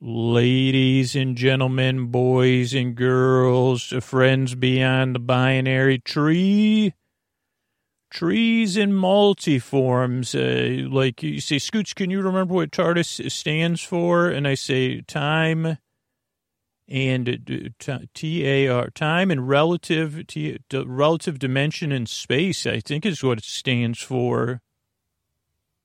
ladies and gentlemen, boys and girls, friends beyond the binary tree, trees in multiforms. Uh, like you say, Scoots, can you remember what TARDIS stands for? And I say time and uh, T A R, time and relative, T, relative dimension in space, I think is what it stands for.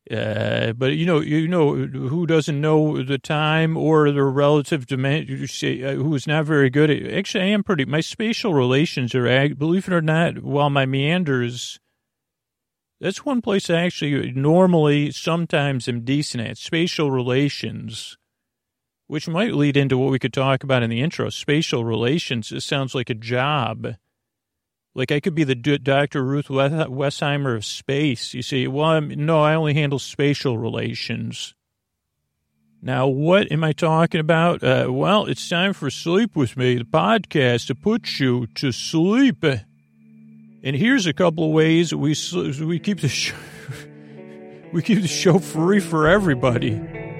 Uh, but you know, you know, who doesn't know the time or the relative dimension? Uh, who is not very good at? Actually, I am pretty. My spatial relations are, believe it or not, while my meanders. That's one place I actually normally sometimes am decent at spatial relations, which might lead into what we could talk about in the intro. Spatial relations. It sounds like a job like I could be the Dr. Ruth Westheimer of space. You see, well, I'm, no, I only handle spatial relations. Now, what am I talking about? Uh, well, it's time for Sleep With Me, the podcast to put you to sleep. And here's a couple of ways we we keep the show, we keep the show free for everybody.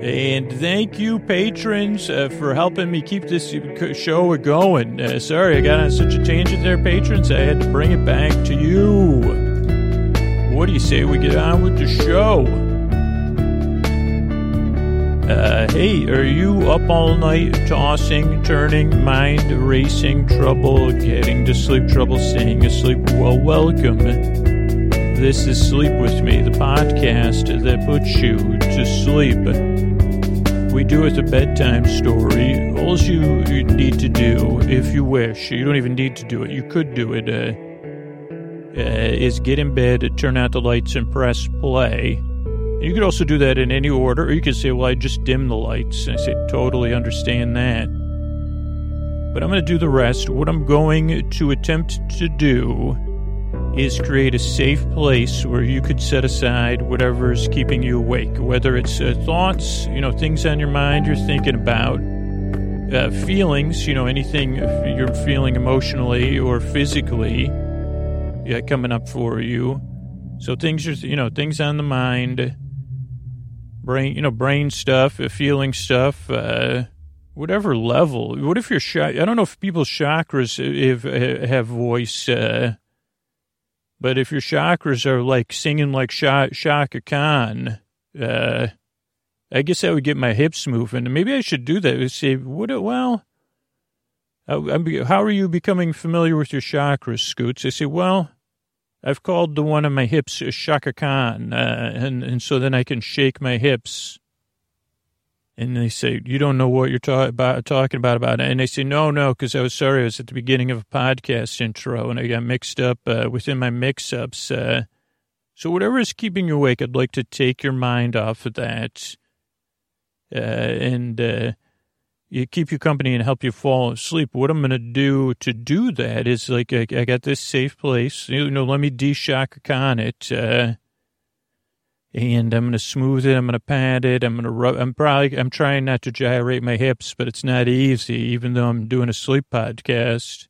And thank you, patrons, uh, for helping me keep this show going. Uh, sorry, I got on such a tangent there, patrons. I had to bring it back to you. What do you say we get on with the show? Uh, hey, are you up all night tossing, turning, mind racing, trouble getting to sleep, trouble staying asleep? Well, welcome. This is Sleep With Me, the podcast that puts you to sleep. We do it a bedtime story. All you need to do, if you wish, you don't even need to do it, you could do it, uh, uh, is get in bed, turn out the lights, and press play. You could also do that in any order, or you could say, well, I just dim the lights. I say, totally understand that. But I'm going to do the rest. What I'm going to attempt to do is create a safe place where you could set aside whatever's keeping you awake, whether it's uh, thoughts, you know, things on your mind you're thinking about, uh, feelings, you know, anything you're feeling emotionally or physically yeah, coming up for you. So things are, you know, things on the mind, brain, you know, brain stuff, uh, feeling stuff, uh, whatever level. What if you're? I don't know if people's chakras have, have voice, uh, but if your chakras are like singing like Chaka Khan, uh, I guess that would get my hips moving. Maybe I should do that. Say, it? Well, how are you becoming familiar with your chakras, Scoots? I say, well, I've called the one on my hips Chaka Khan, uh, and and so then I can shake my hips and they say, you don't know what you're about, talking about about it. And they say, no, no, because I was sorry. I was at the beginning of a podcast intro and I got mixed up uh, within my mix-ups. Uh, so whatever is keeping you awake, I'd like to take your mind off of that uh, and uh, keep you company and help you fall asleep. What I'm going to do to do that is like I, I, got this safe place. You know, let me de-shock on it uh, and I'm going to smooth it. I'm going to pat it. I'm going to rub. I'm probably, I'm trying not to gyrate my hips, but it's not easy, even though I'm doing a sleep podcast.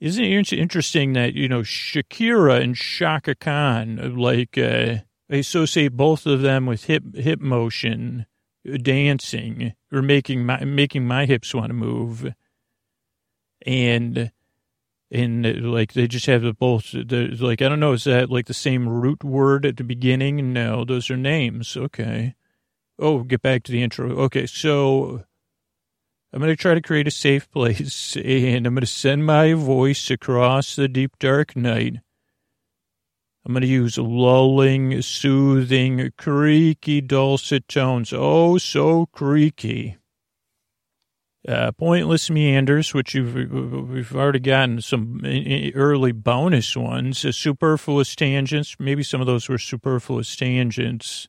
Isn't it interesting that, you know, Shakira and Chaka Khan, like, uh, associate both of them with hip, hip motion, dancing, or making my, making my hips want to move. And, and like they just have the both like i don't know is that like the same root word at the beginning? No those are names. Okay. Oh get back to the intro. Okay so i'm going to try to create a safe place and i'm going to send my voice across the deep dark night. I'm going to use lulling soothing creaky dulcet tones. Oh so creaky uh, pointless meanders, which you've we've already gotten some early bonus ones. Uh, superfluous tangents, maybe some of those were superfluous tangents.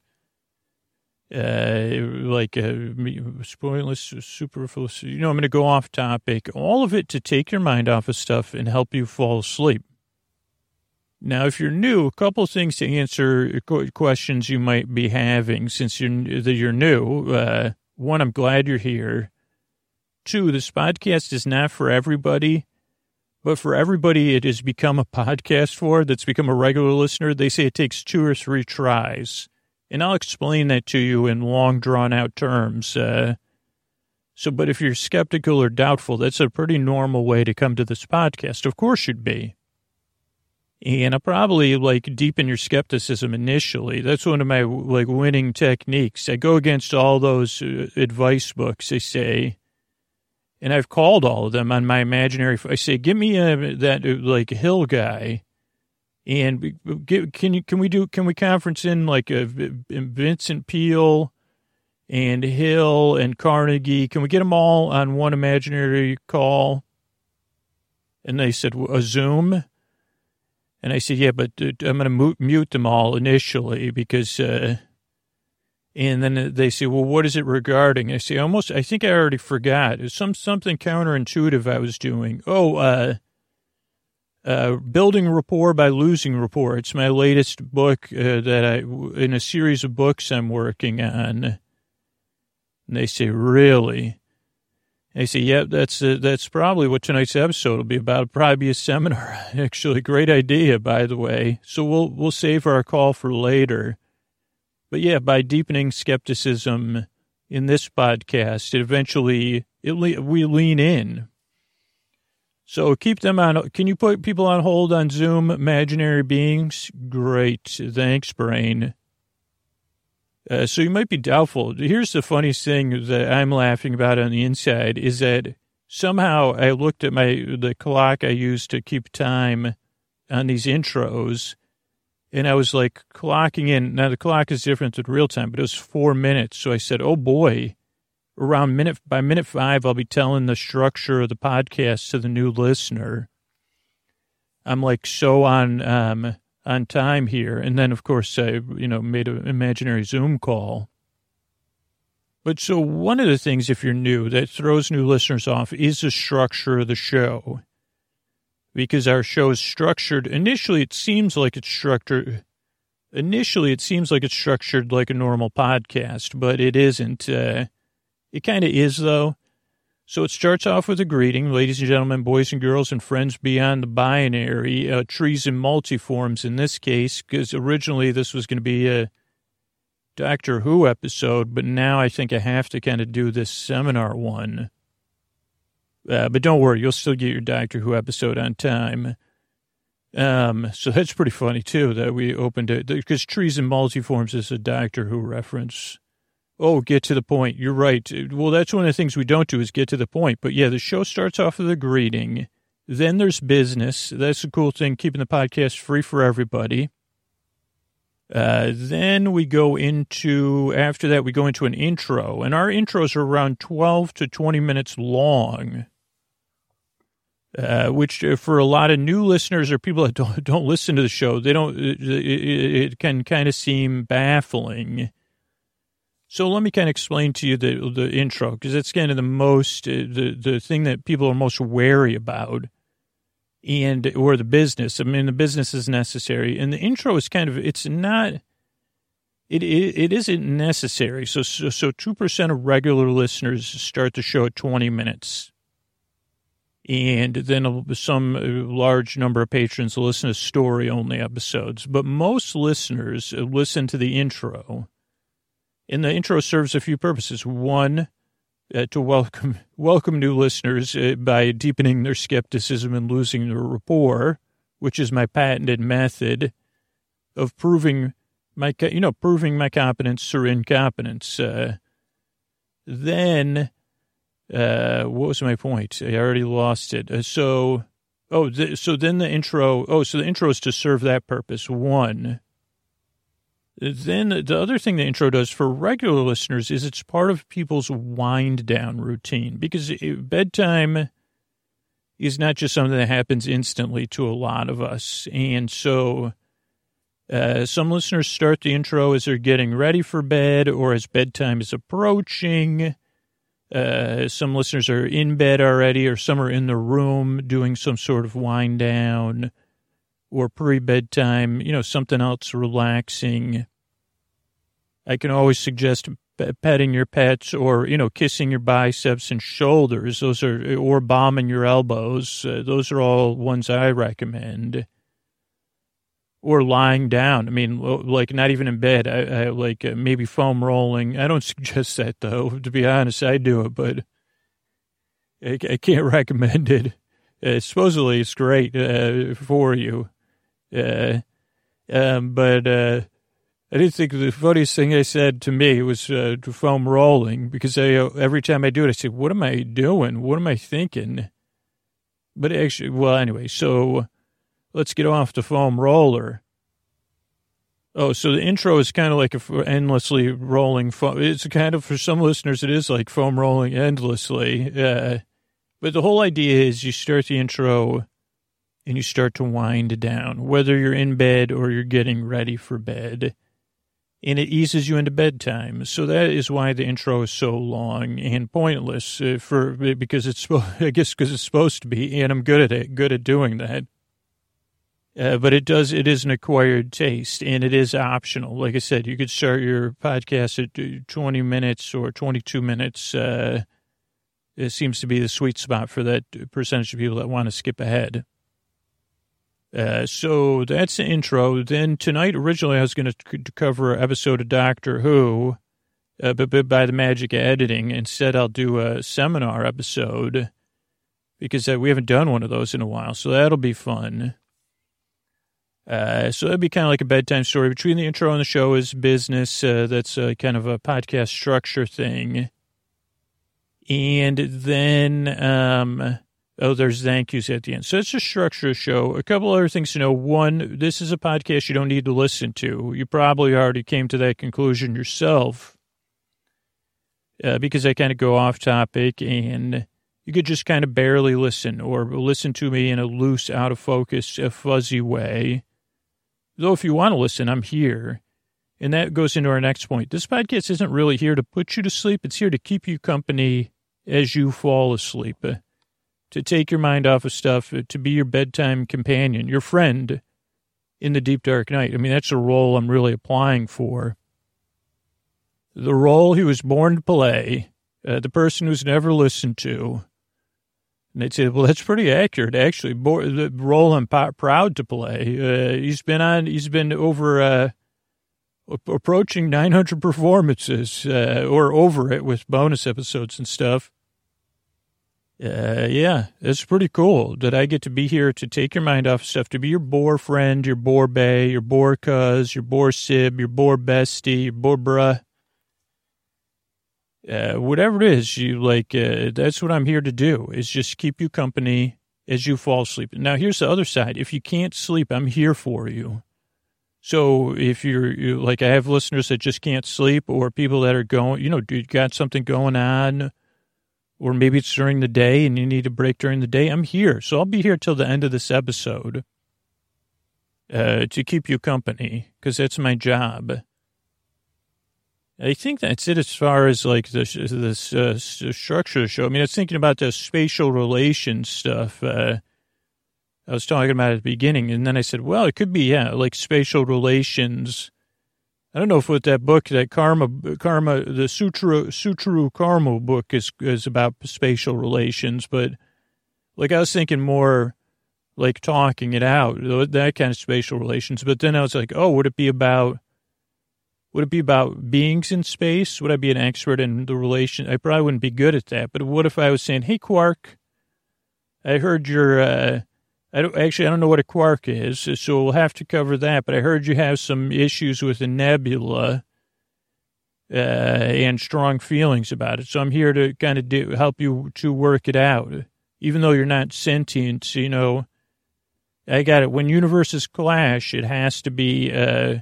Uh, like uh, pointless, superfluous. You know, I'm going to go off topic. All of it to take your mind off of stuff and help you fall asleep. Now, if you're new, a couple of things to answer questions you might be having since you're you're new. Uh, one, I'm glad you're here Two, this podcast is not for everybody, but for everybody it has become a podcast for that's become a regular listener. They say it takes two or three tries And I'll explain that to you in long, drawn out terms. Uh, so, but if you're skeptical or doubtful, that's a pretty normal way to come to this podcast. Of course, you'd be. And I'll probably like deepen your skepticism initially. That's one of my like winning techniques. I go against all those uh, advice books they say, and I've called all of them on my imaginary. I say, give me a, that uh, like hill guy, and can you can we do can we conference in like a Vincent Peale and Hill and Carnegie? Can we get them all on one imaginary call? And they said a Zoom. And I said, yeah, but uh, I'm going to mute them all initially because, uh, and then they say, well, what is it regarding? I say, almost, I think I already forgot. It's some, something counterintuitive I was doing. Oh, uh, uh, Building Rapport by Losing Rapport. It's my latest book uh, that I, in a series of books I'm working on. And they say, really? I say, "Yep, yeah, that's uh, that's probably what tonight's episode will be about. It'll probably be a seminar. Actually, great idea, by the way. So we'll we'll save our call for later. But yeah, by deepening skepticism in this podcast, it eventually it we lean in. So keep them on. Can you put people on hold on Zoom? Imaginary beings. Great. Thanks, brain. Uh, so you might be doubtful. Here's the funniest thing that I'm laughing about on the inside is that somehow I looked at my the clock I used to keep time on these intros, and I was like clocking in. Now the clock is different than real time, but it was four minutes. So I said, "Oh boy." Around minute by minute five, I'll be telling the structure of the podcast to the new listener. I'm like so on um, on time here. And then, of course, I, you know, made an imaginary Zoom call. But so one of the things, if you're new, that throws new listeners off is the structure of the show. Because our show is structured, initially it seems like it's structured, initially it seems like it's structured like a normal podcast, but it isn't. Uh, it kind of is, though. So it starts off with a greeting, ladies and gentlemen, boys and girls, and friends beyond the binary, uh, trees and multiforms in this case, because originally this was going to be a Doctor Who episode, but now I think I have to kind of do this seminar one. Uh, but don't worry, you'll still get your Doctor Who episode on time. Um, so that's pretty funny too that we opened it because trees and multiforms is a Doctor Who reference. Oh, get to the point. You're right. Well, that's one of the things we don't do is get to the point. But yeah, the show starts off with a greeting. Then there's business. That's a cool thing, keeping the podcast free for everybody. Uh, then we go into, after that, we go into an intro. And our intros are around 12 to 20 minutes long. Uh, which uh, for a lot of new listeners or people that don't, don't listen to the show, they don't, it, it, it can kind of seem baffling so let me kind of explain to you the the intro because it's kind of the most uh, the the thing that people are most wary about, and or the business. I mean, the business is necessary, and the intro is kind of it's not. It, it, it isn't necessary. So so so two percent of regular listeners start the show at twenty minutes, and then some uh, large number of patrons listen to story only episodes. But most listeners listen to the intro and the intro serves a few purposes. One, uh, to welcome welcome new listeners uh, by deepening their skepticism and losing their rapport, which is my patented method of proving my you know proving my competence or incompetence. Uh, then, uh, what was my point? I already lost it. Uh, so, oh, th- so then the intro. Oh, so the intro is to serve that purpose. One then the other thing the intro does for regular listeners is it's part of people's wind down routine because bedtime is not just something that happens instantly to a lot of us. And so uh, some listeners start the intro as they're getting ready for bed or as bedtime is approaching. Uh, some listeners are in bed already, or some are in the room doing some sort of wind down or pre bedtime, you know, something else relaxing. I can always suggest petting your pets or, you know, kissing your biceps and shoulders. Those are, or bombing your elbows. Uh, those are all ones I recommend. or lying down. I mean, like not even in bed. I, I like uh, maybe foam rolling. I don't suggest that though. To be honest, I do it, but I, I can't recommend it. Uh, supposedly, it's great uh, for you. Uh, um, but uh, I didn't think the funniest thing they said to me was uh, foam rolling because I, uh, every time I do it, I say, "What am I doing? What am I thinking?" But actually, well, anyway, so let's get off the foam roller. Oh, so the intro is kind of like endlessly rolling foam. It's kind of for some listeners, it is like foam rolling endlessly. Uh, but the whole idea is you start the intro and you start to wind down, whether you're in bed or you're getting ready for bed. And it eases you into bedtime. So that is why the intro is so long and pointless uh, for because it's I guess because it's supposed to be, and I'm good at it, good at doing that. Uh, but it does, it is an acquired taste and it is optional. Like I said, you could start your podcast at 20 minutes or 22 minutes. Uh, it seems to be the sweet spot for that percentage of people that want to skip ahead. Uh, so that's the intro. Then tonight, originally, I was going to cover an episode of Doctor Who, uh, but, but by the magic of editing, instead, I'll do a seminar episode because uh, we haven't done one of those in a while. So that'll be fun. Uh, so that'd be kind of like a bedtime story. Between the intro and the show is business. Uh, that's uh, kind of a podcast structure thing. And then, um, oh, there's thank yous at the end. So it's a structure show. A couple other things to know. One, this is a podcast you don't need to listen to. You probably already came to that conclusion yourself. Uh, because I kind of go off topic and you could just kind of barely listen or listen to me in a loose, out of focus, a fuzzy way. Though if you want to listen, I'm here. And that goes into our next point. This podcast isn't really here to put you to sleep. It's here to keep you company as you fall asleep, to take your mind off of stuff, uh, to be your bedtime companion, your friend in the deep dark night. I mean, that's a role I'm really applying for. The role he was born to play, uh, the person who's never listened to, and they'd say, well, that's pretty accurate, actually. The role I'm proud to play. Uh, he's been on, he's been over, uh, approaching 900 performances, uh, or over it with bonus episodes and stuff. Uh, yeah, it's pretty cool that I get to be here to take your mind off stuff, to be your bore friend, your bore bay, your bore cuz, your bore sib, your bore bestie, your bore bruh uh, whatever it is you like, uh, that's what I'm here to do is just keep you company as you fall asleep. Now, here's the other side. If you can't sleep, I'm here for you. So if you're, you like, I have listeners that just can't sleep or people that are going, you know, you got something going on or maybe it's during the day and you need a break during the day. I'm here. So I'll be here till the end of this episode uh, to keep you company because that's my job. I think that's it as far as like this this uh, structure of the show. I mean, I was thinking about the spatial relations stuff. Uh, I was talking about at the beginning, and then I said, well, it could be yeah, like spatial relations. I don't know if what that book, that karma, karma, the sutra, Sutru Karma book is is about spatial relations, but like I was thinking more like talking it out, that kind of spatial relations. But then I was like, oh, would it be about would it be about beings in space? Would I be an expert in the relation? I probably wouldn't be good at that. But what if I was saying, "Hey, Quark, I heard you're. Uh, I don't actually. I don't know what a quark is, so we'll have to cover that. But I heard you have some issues with a nebula." Uh, and strong feelings about it. So I'm here to kind of do, help you to work it out. Even though you're not sentient, you know, I got it. When universes clash, it has to be, uh,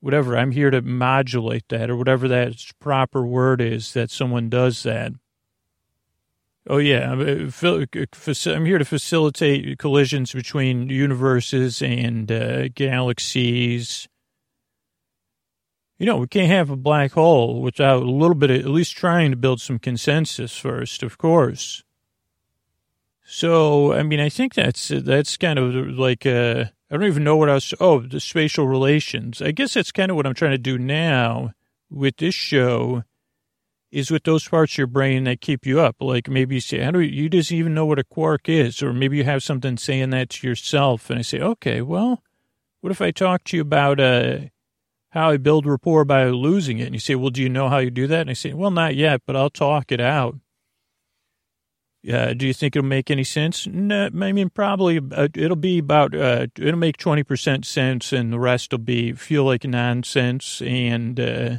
whatever. I'm here to modulate that or whatever that proper word is that someone does that. Oh yeah, I'm here to facilitate collisions between universes and uh, galaxies. You know, we can't have a black hole without a little bit of at least trying to build some consensus first, of course. So, I mean, I think that's that's kind of like uh, I don't even know what I was. Oh, the spatial relations. I guess that's kind of what I'm trying to do now with this show. Is with those parts of your brain that keep you up. Like maybe you say, "How do you, you just even know what a quark is?" Or maybe you have something saying that to yourself, and I say, "Okay, well, What if I talk to you about uh, how I build rapport by losing it? And you say, well, do you know how you do that? And I say, well, not yet, but I'll talk it out. Uh, do you think it'll make any sense? No, I mean, probably uh, it'll be about, uh, it'll make 20% sense and the rest will be, feel like nonsense. And, uh,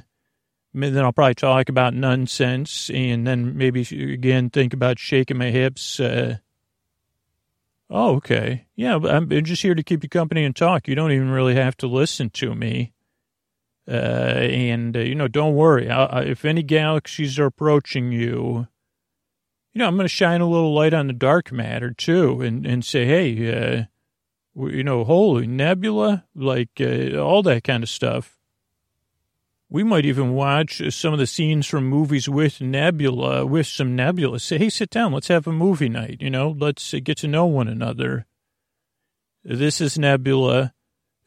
then I'll probably talk about nonsense and then maybe again think about shaking my hips. Uh, oh, okay. Yeah, I'm just here to keep you company and talk. You don't even really have to listen to me. Uh, and, uh, you know, don't worry. I, if any galaxies are approaching you, you know, I'm going to shine a little light on the dark matter too, and and say, hey, uh, you know, holy nebula, like uh, all that kind of stuff. We might even watch some of the scenes from movies with Nebula, with some Nebula. Say, hey, sit down, let's have a movie night. You know, let's get to know one another. This is Nebula,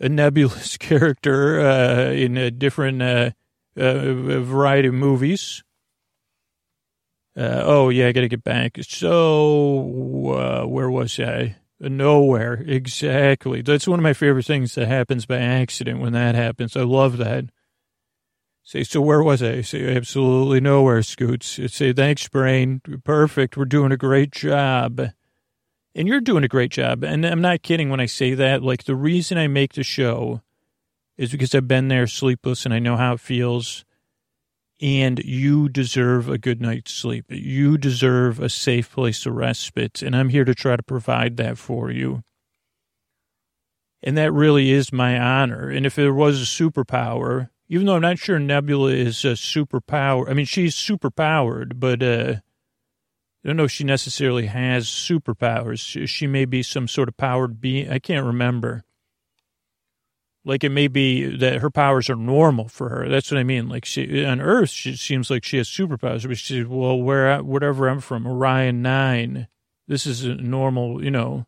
a nebulous character uh, in a different uh, uh, variety of movies. Uh, oh yeah, I got to get back. So uh, where was I? Nowhere exactly. That's one of my favorite things that happens by accident when that happens. I love that. Say so. Where was I? Say absolutely nowhere. Scoots. Say thanks, brain. Perfect. We're doing a great job. And you're doing a great job. And I'm not kidding when I say that. Like the reason I make the show is because I've been there sleepless and I know how it feels and you deserve a good night's sleep. You deserve a safe place to respite, and I'm here to try to provide that for you. And that really is my honor. And if there was a superpower, even though I'm not sure Nebula is a superpower, I mean, she's superpowered, but uh, I don't know if she necessarily has superpowers. She may be some sort of powered being. I can't remember. Like it may be that her powers are normal for her. That's what I mean. Like she on Earth, she seems like she has superpowers. But she says, "Well, where whatever I'm from, Orion Nine, this is a normal, you know."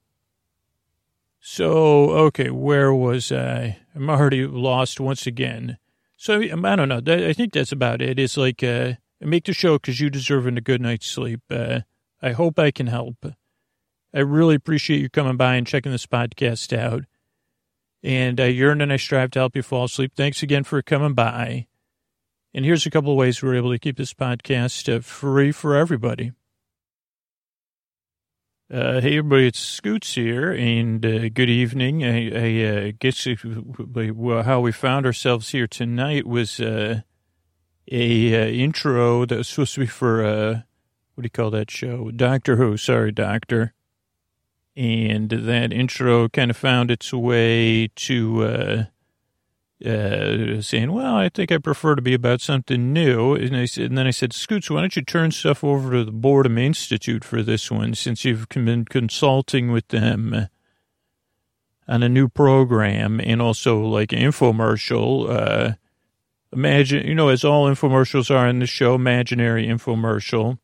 So okay, where was I? I'm already lost once again. So I don't know. I think that's about it. It's like uh, make the show because you deserve a good night's sleep. Uh, I hope I can help. I really appreciate you coming by and checking this podcast out. And I yearn and I strive to help you fall asleep. Thanks again for coming by. And here's a couple of ways we're able to keep this podcast uh, free for everybody. Uh, hey, everybody, it's Scoots here, and uh, good evening. I, I uh, guess how we found ourselves here tonight was a intro that was supposed to be for, what do you call that show? Doctor Who. Sorry, Doctor and that intro kind of found its way to uh, uh, saying, "Well, I think I prefer to be about something new." And I said, and then I said, "Scoots, why don't you turn stuff over to the Boredom Institute for this one, since you've been consulting with them on a new program and also like an infomercial." Uh, imagine, you know, as all infomercials are in the show, imaginary infomercial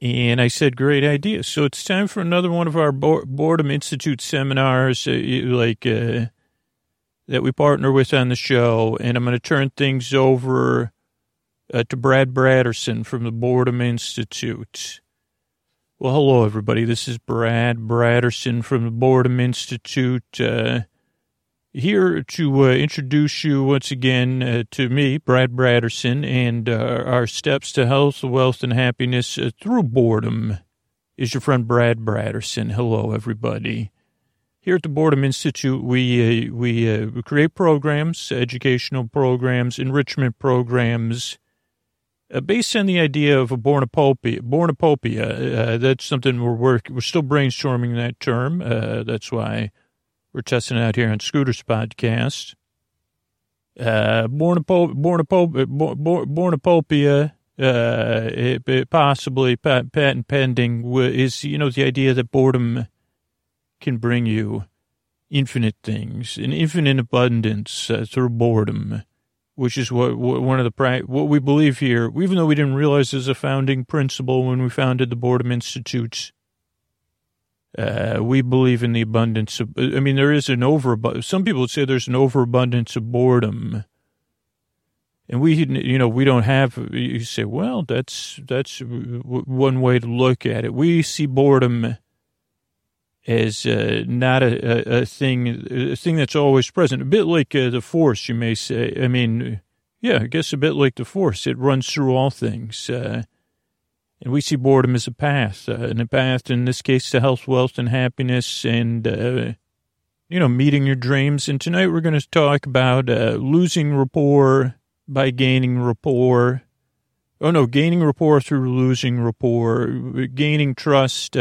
and I said, great idea. So it's time for another one of our Boredom Institute seminars, uh, like, uh, that we partner with on the show. And I'm going to turn things over uh, to Brad Braderson from the Boredom Institute. Well, hello, everybody. This is Brad Braderson from the Boredom Institute. Uh, here to uh, introduce you once again uh, to me, Brad Braderson, and uh, our steps to health, wealth, and happiness uh, through boredom is your friend Brad Braderson. Hello, everybody. Here at the Boredom Institute, we uh, we, uh, create programs, educational programs, enrichment programs, based on the idea of a bornopopia. Bornopopia. that's something we're work, we're still brainstorming that term. that's why we're testing it out here on Scooter's podcast. Uh, Bornopopia, uh, it, it possibly patent pending is, you know, the idea that boredom can bring you infinite things, an infinite abundance uh, through boredom, which is what, what one of the what we believe here. Even though we didn't realize as a founding principle when we founded the Boredom Institute, uh, we believe in the abundance of, I mean, there is an over, some people would say there's an overabundance of boredom. And we, you know, we don't have, you say, well, that's, that's one way to look at it. We see boredom as uh, not a, a, a, thing, a thing that's always present. A bit like uh, the force, you may say. I mean, yeah, I guess a bit like the force. It runs through all things. Uh, and we see boredom as a path, uh, and a path, in this case, to health, wealth, and happiness, and, uh, you know, meeting your dreams. And tonight we're going to talk about uh, losing rapport by gaining rapport. Oh, no, gaining rapport through losing rapport, gaining trust,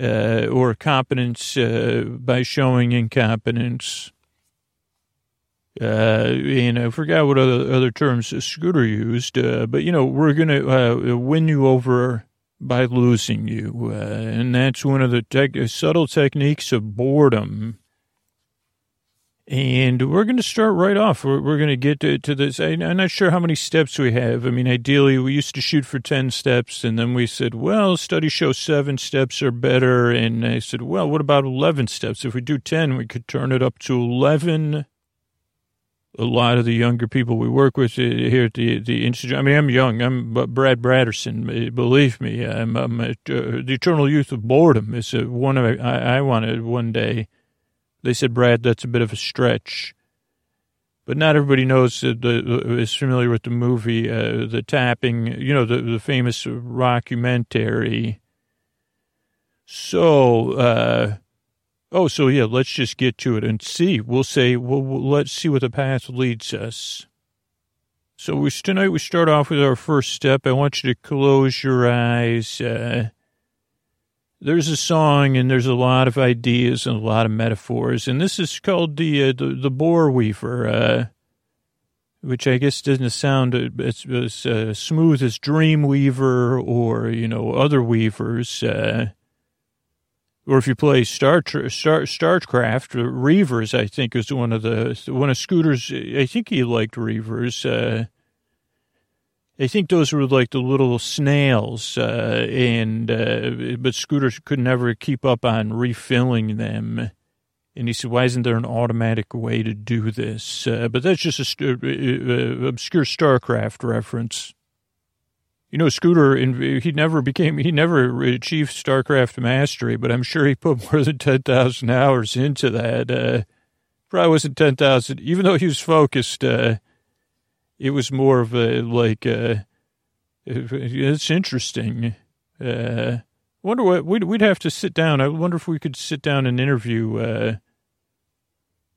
uh, or competence uh, by showing incompetence. Uh, and I forgot what other, other terms Scooter used, uh, but you know, we're going to uh, win you over by losing you. Uh, and that's one of the tech, subtle techniques of boredom. And we're going to start right off. We're, we're going to get to, to this. I, I'm not sure how many steps we have. I mean, ideally, we used to shoot for 10 steps, and then we said, well, studies show seven steps are better. And I said, well, what about 11 steps? If we do 10, we could turn it up to 11 a lot of the younger people we work with uh, here at the the institute. I mean, I'm young. I'm Brad Braderson. Believe me, I'm, I'm a, uh, the eternal youth of boredom. Is one of I, I wanted one day. They said, Brad, that's a bit of a stretch, but not everybody knows that the is familiar with the movie, uh, the tapping. You know, the the famous rockumentary. So. Uh, Oh, so yeah, let's just get to it and see. We'll say, well, let's see what the path leads us. So we, tonight we start off with our first step. I want you to close your eyes. Uh, there's a song and there's a lot of ideas and a lot of metaphors, and this is called the uh, the, the Bore Weaver, uh, which I guess doesn't sound as, as uh, smooth as Dream Weaver or you know other weavers. Uh, or if you play Star Star Starcraft, Reavers, I think is one of the one of Scooter's. I think he liked Reavers. Uh, I think those were like the little snails, uh, and uh, but Scooter could never keep up on refilling them. And he said, "Why isn't there an automatic way to do this?" Uh, but that's just a st- uh, uh, obscure Starcraft reference. You know, Scooter, he never became, he never achieved StarCraft mastery, but I'm sure he put more than 10,000 hours into that. Uh, probably wasn't 10,000, even though he was focused, uh, it was more of a, like, uh, it's interesting. Uh, wonder what, we'd, we'd have to sit down. I wonder if we could sit down and interview, uh,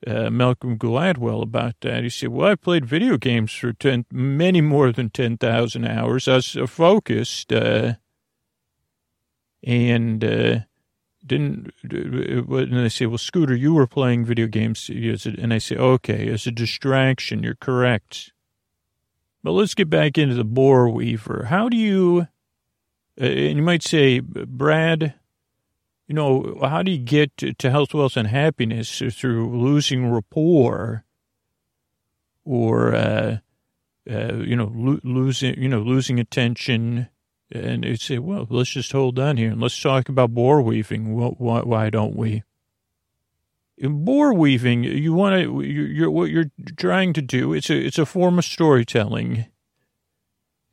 uh, Malcolm Gladwell about that. He said, "Well, I played video games for ten, many more than ten thousand hours. I was focused, uh, and uh, didn't." And they say, "Well, Scooter, you were playing video games," and I say, "Okay, as a distraction, you're correct." But let's get back into the Bore Weaver. How do you? Uh, and you might say, Brad, you know, how do you get to, to health, wealth, and happiness through losing rapport or, uh, uh, you know, lo- losing, you know, losing attention? And you say, well, let's just hold on here and let's talk about bore weaving. Why, why don't we? Bore weaving, you want to, you're, what you're trying to do, it's a, it's a form of storytelling.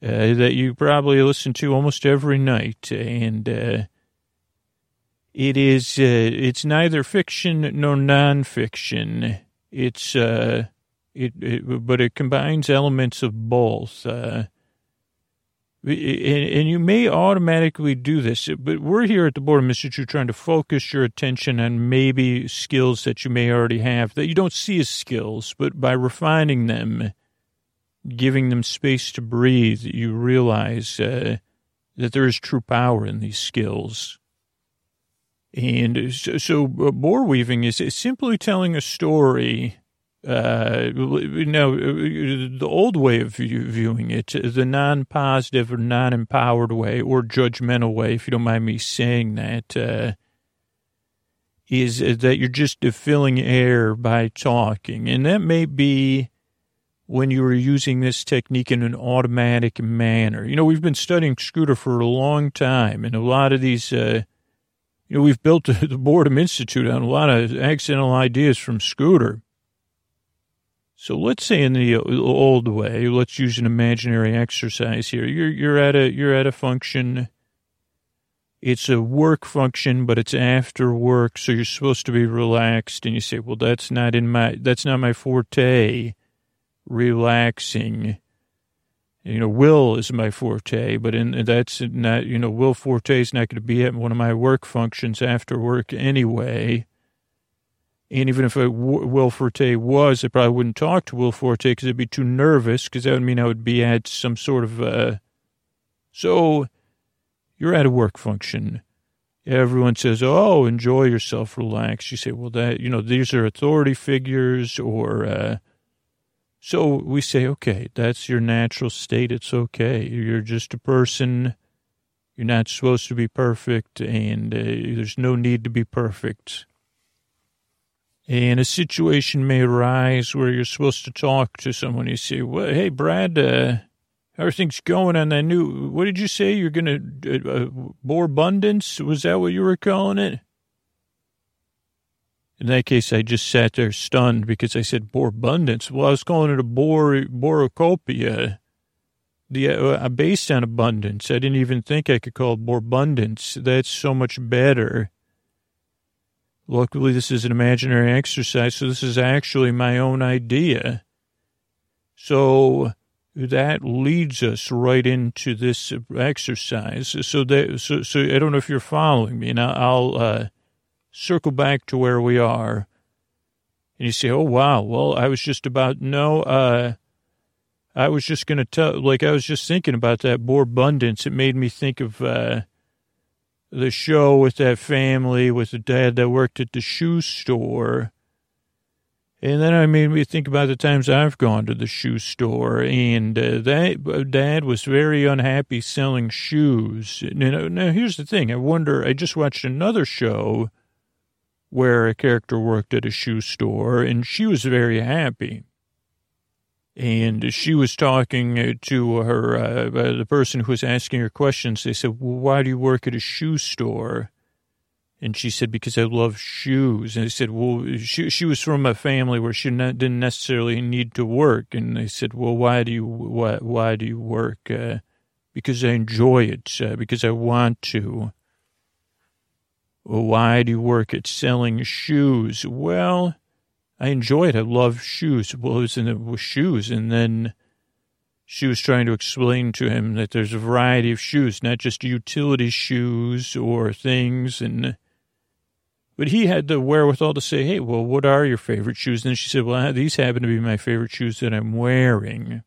Uh, that you probably listen to almost every night, and uh, it is. Uh, it's neither fiction nor nonfiction. It's. Uh, it, it, but it combines elements of both. Uh, and, you may automatically do this, but we're here at the Boredom Institute trying to focus your attention on maybe skills that you may already have that you don't see as skills, but by refining them, giving them space to breathe, you realize uh, that there is true power in these skills. And so, so uh, bore weaving is, simply telling a story. Uh, now, uh, the old way of viewing it, the non-positive or non-empowered way or judgmental way, if you don't mind me saying that, uh, is that you're just filling air by talking. And that may be when you were using this technique in an automatic manner. You know, we've been studying Scooter for a long time, and a lot of these, uh, you know, we've built the Boredom Institute on a lot of accidental ideas from Scooter. So let's say in the old way, let's use an imaginary exercise here. You're you're at a you're at a function. it's a work function, but it's after work, so you're supposed to be relaxed. And you say, well, that's not in my, that's not my forte, relaxing. You know, will is my forte, but in that's not, you know, Will Forte is not going to be at one of my work functions after work anyway. And even if it, Will Forte was, I probably wouldn't talk to Will Forte because I'd be too nervous because that would mean I would be at some sort of, uh, so you're at a work function. Everyone says, oh, enjoy yourself, relax. You say, well, that, you know, these are authority figures or, uh, so we say, okay, that's your natural state. It's okay. You're just a person. You're not supposed to be perfect and uh, there's no need to be perfect and a situation may arise where you're supposed to talk to someone. You say, well, hey, Brad, uh, going on that new, what did you say? You're going to, uh, uh, bore abundance? Was that what you were calling it? In that case, I just sat there stunned because I said bore abundance. Well, I was calling it a bore, borocopia. The, uh, based on abundance. I didn't even think I could call it bore abundance. That's so much better. Luckily, this is an imaginary exercise, so this is actually my own idea. So that leads us right into this exercise. So that, so, so I don't know if you're following me, and I'll, uh, circle back to where we are. And you say, "Oh wow, well, I was just about no, uh, I was just going to tell, like, I was just thinking about that more abundance. It made me think of, uh, the show with that family with the dad that worked at the shoe store. And then I made me think about the times I've gone to the shoe store, and uh, that uh, dad was very unhappy selling shoes. Now, now, here's the thing: I wonder. I just watched another show where a character worked at a shoe store, and she was very happy and she was talking uh, to her uh, uh, the person who was asking her questions. They said, "Well, why do you work at a shoe store?" And she said, "Because I love shoes." And they said, "Well, she she was from a family where she didn't necessarily need to work." And they said, "Well, why do you why why do you work?" Uh, because I enjoy it. Uh, because I want to. Well, why do you work at selling shoes? Well I enjoy it. I love shoes. Well, it was in the with shoes, and then she was trying to explain to him that there's a variety of shoes, not just utility shoes or things, and but he had the wherewithal to say, "Hey, well, what are your favorite shoes?" And she said, "Well, these happen to be my favorite shoes that I'm wearing."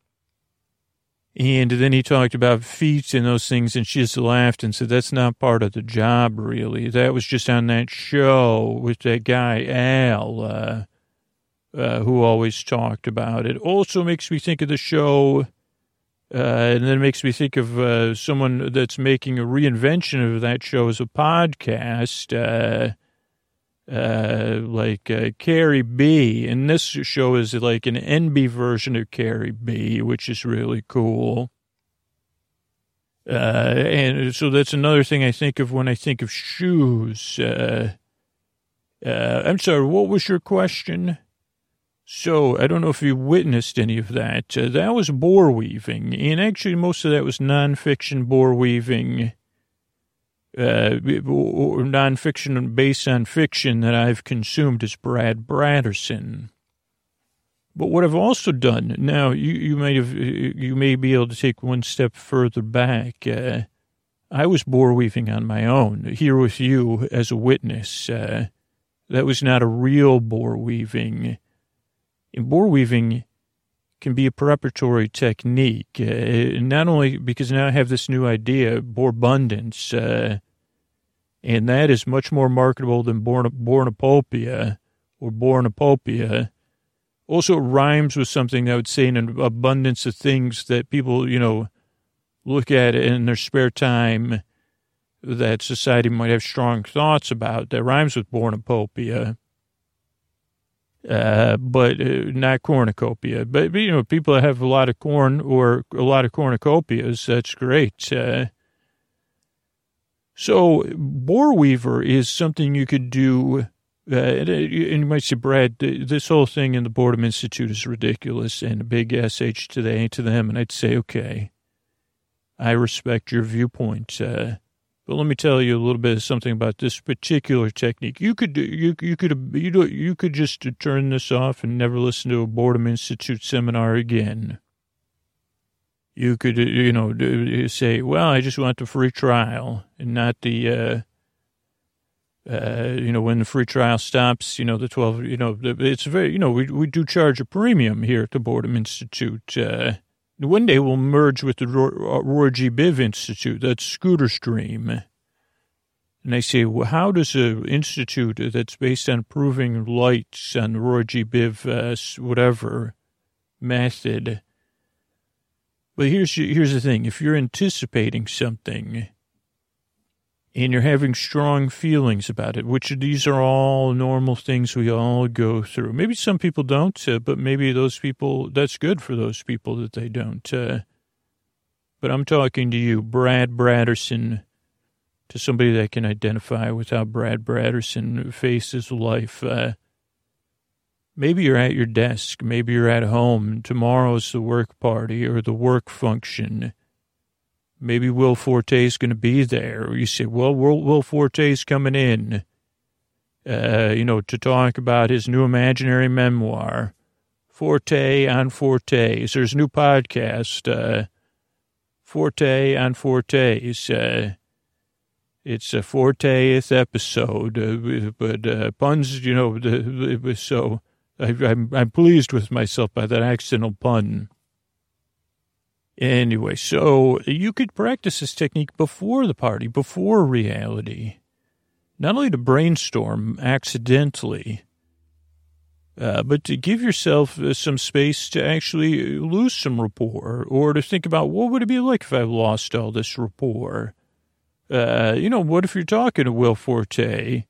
And then he talked about feet and those things, and she just laughed and said, That's not part of the job, really. That was just on that show with that guy, Al. Uh, uh, who always talked about it. Also makes me think of the show, uh, and then makes me think of uh, someone that's making a reinvention of that show as a podcast, uh, uh, like uh, Carrie B. And this show is like an NB version of Carrie B, which is really cool. and so that's another thing I think of when I think of shoes. I'm sorry, what was your question? So I don't know if you witnessed any of that. Uh, that was bore weaving, and actually most of that was nonfiction bore weaving, uh, or nonfiction based on fiction that I've consumed as Brad Braderson. But what I've also done now, you you may have you may be able to take one step further back. Uh, I was bore weaving on my own here with you as a witness. Uh, that was not a real bore weaving bore weaving can be a preparatory technique. Uh, not only because now I have this new idea, bore abundance, uh, and that is much more marketable than born, bornopopia or bornopopia. Also, it rhymes with something I would say an abundance of things that people, you know, look at in their spare time that society might have strong thoughts about. That rhymes with bornopopia uh, but uh, not cornucopia. But, you know, people that have a lot of corn or a lot of cornucopias, that's great. Uh, so, bore weaver is something you could do. Uh, and you might say, Brad, this whole thing in the Boredom Institute is ridiculous and a big SH to, the, to them. And I'd say, okay, I respect your viewpoint. Uh, But let me tell you a little bit of something about this particular technique. You could you you could you do you could just turn this off and never listen to a Boredom Institute seminar again. You could you know say, well, I just want the free trial and not the. Uh, uh, you know, when the free trial stops, you know, the 12, you know, it's very, you know, we, we do charge a premium here at the Boredom Institute. Uh, one day we'll merge with the Roy G. Biv Institute. That's Scooter Stream. And they say, well, how does an institute that's based on proving lights on Roy G. Biv, uh, whatever method? But here's here's the thing: if you're anticipating something and you're having strong feelings about it, which these are all normal things we all go through. Maybe some people don't, uh, but maybe those people, that's good for those people that they don't. Uh, but I'm talking to you, Brad Braderson, to somebody that can identify with how Brad Braderson faces life. Uh, maybe you're at your desk, maybe you're at home, tomorrow's the work party or the work function maybe Will Forte is going to be there. You say, well, Will, Will Forte is coming in, uh, you know, to talk about his new imaginary memoir, Forte on Fortes. There's a new podcast, uh, Forte on Fortes. Uh, it's a 40th episode, uh, but uh, puns, you know, so I, I'm, I'm pleased with myself by that accidental pun. Anyway, so you could practice this technique before the party, before reality, not only to brainstorm accidentally, uh, but to give yourself uh, some space to actually lose some rapport or to think about what would it be like if I lost all this rapport? Uh, you know, what if you're talking to Will Forte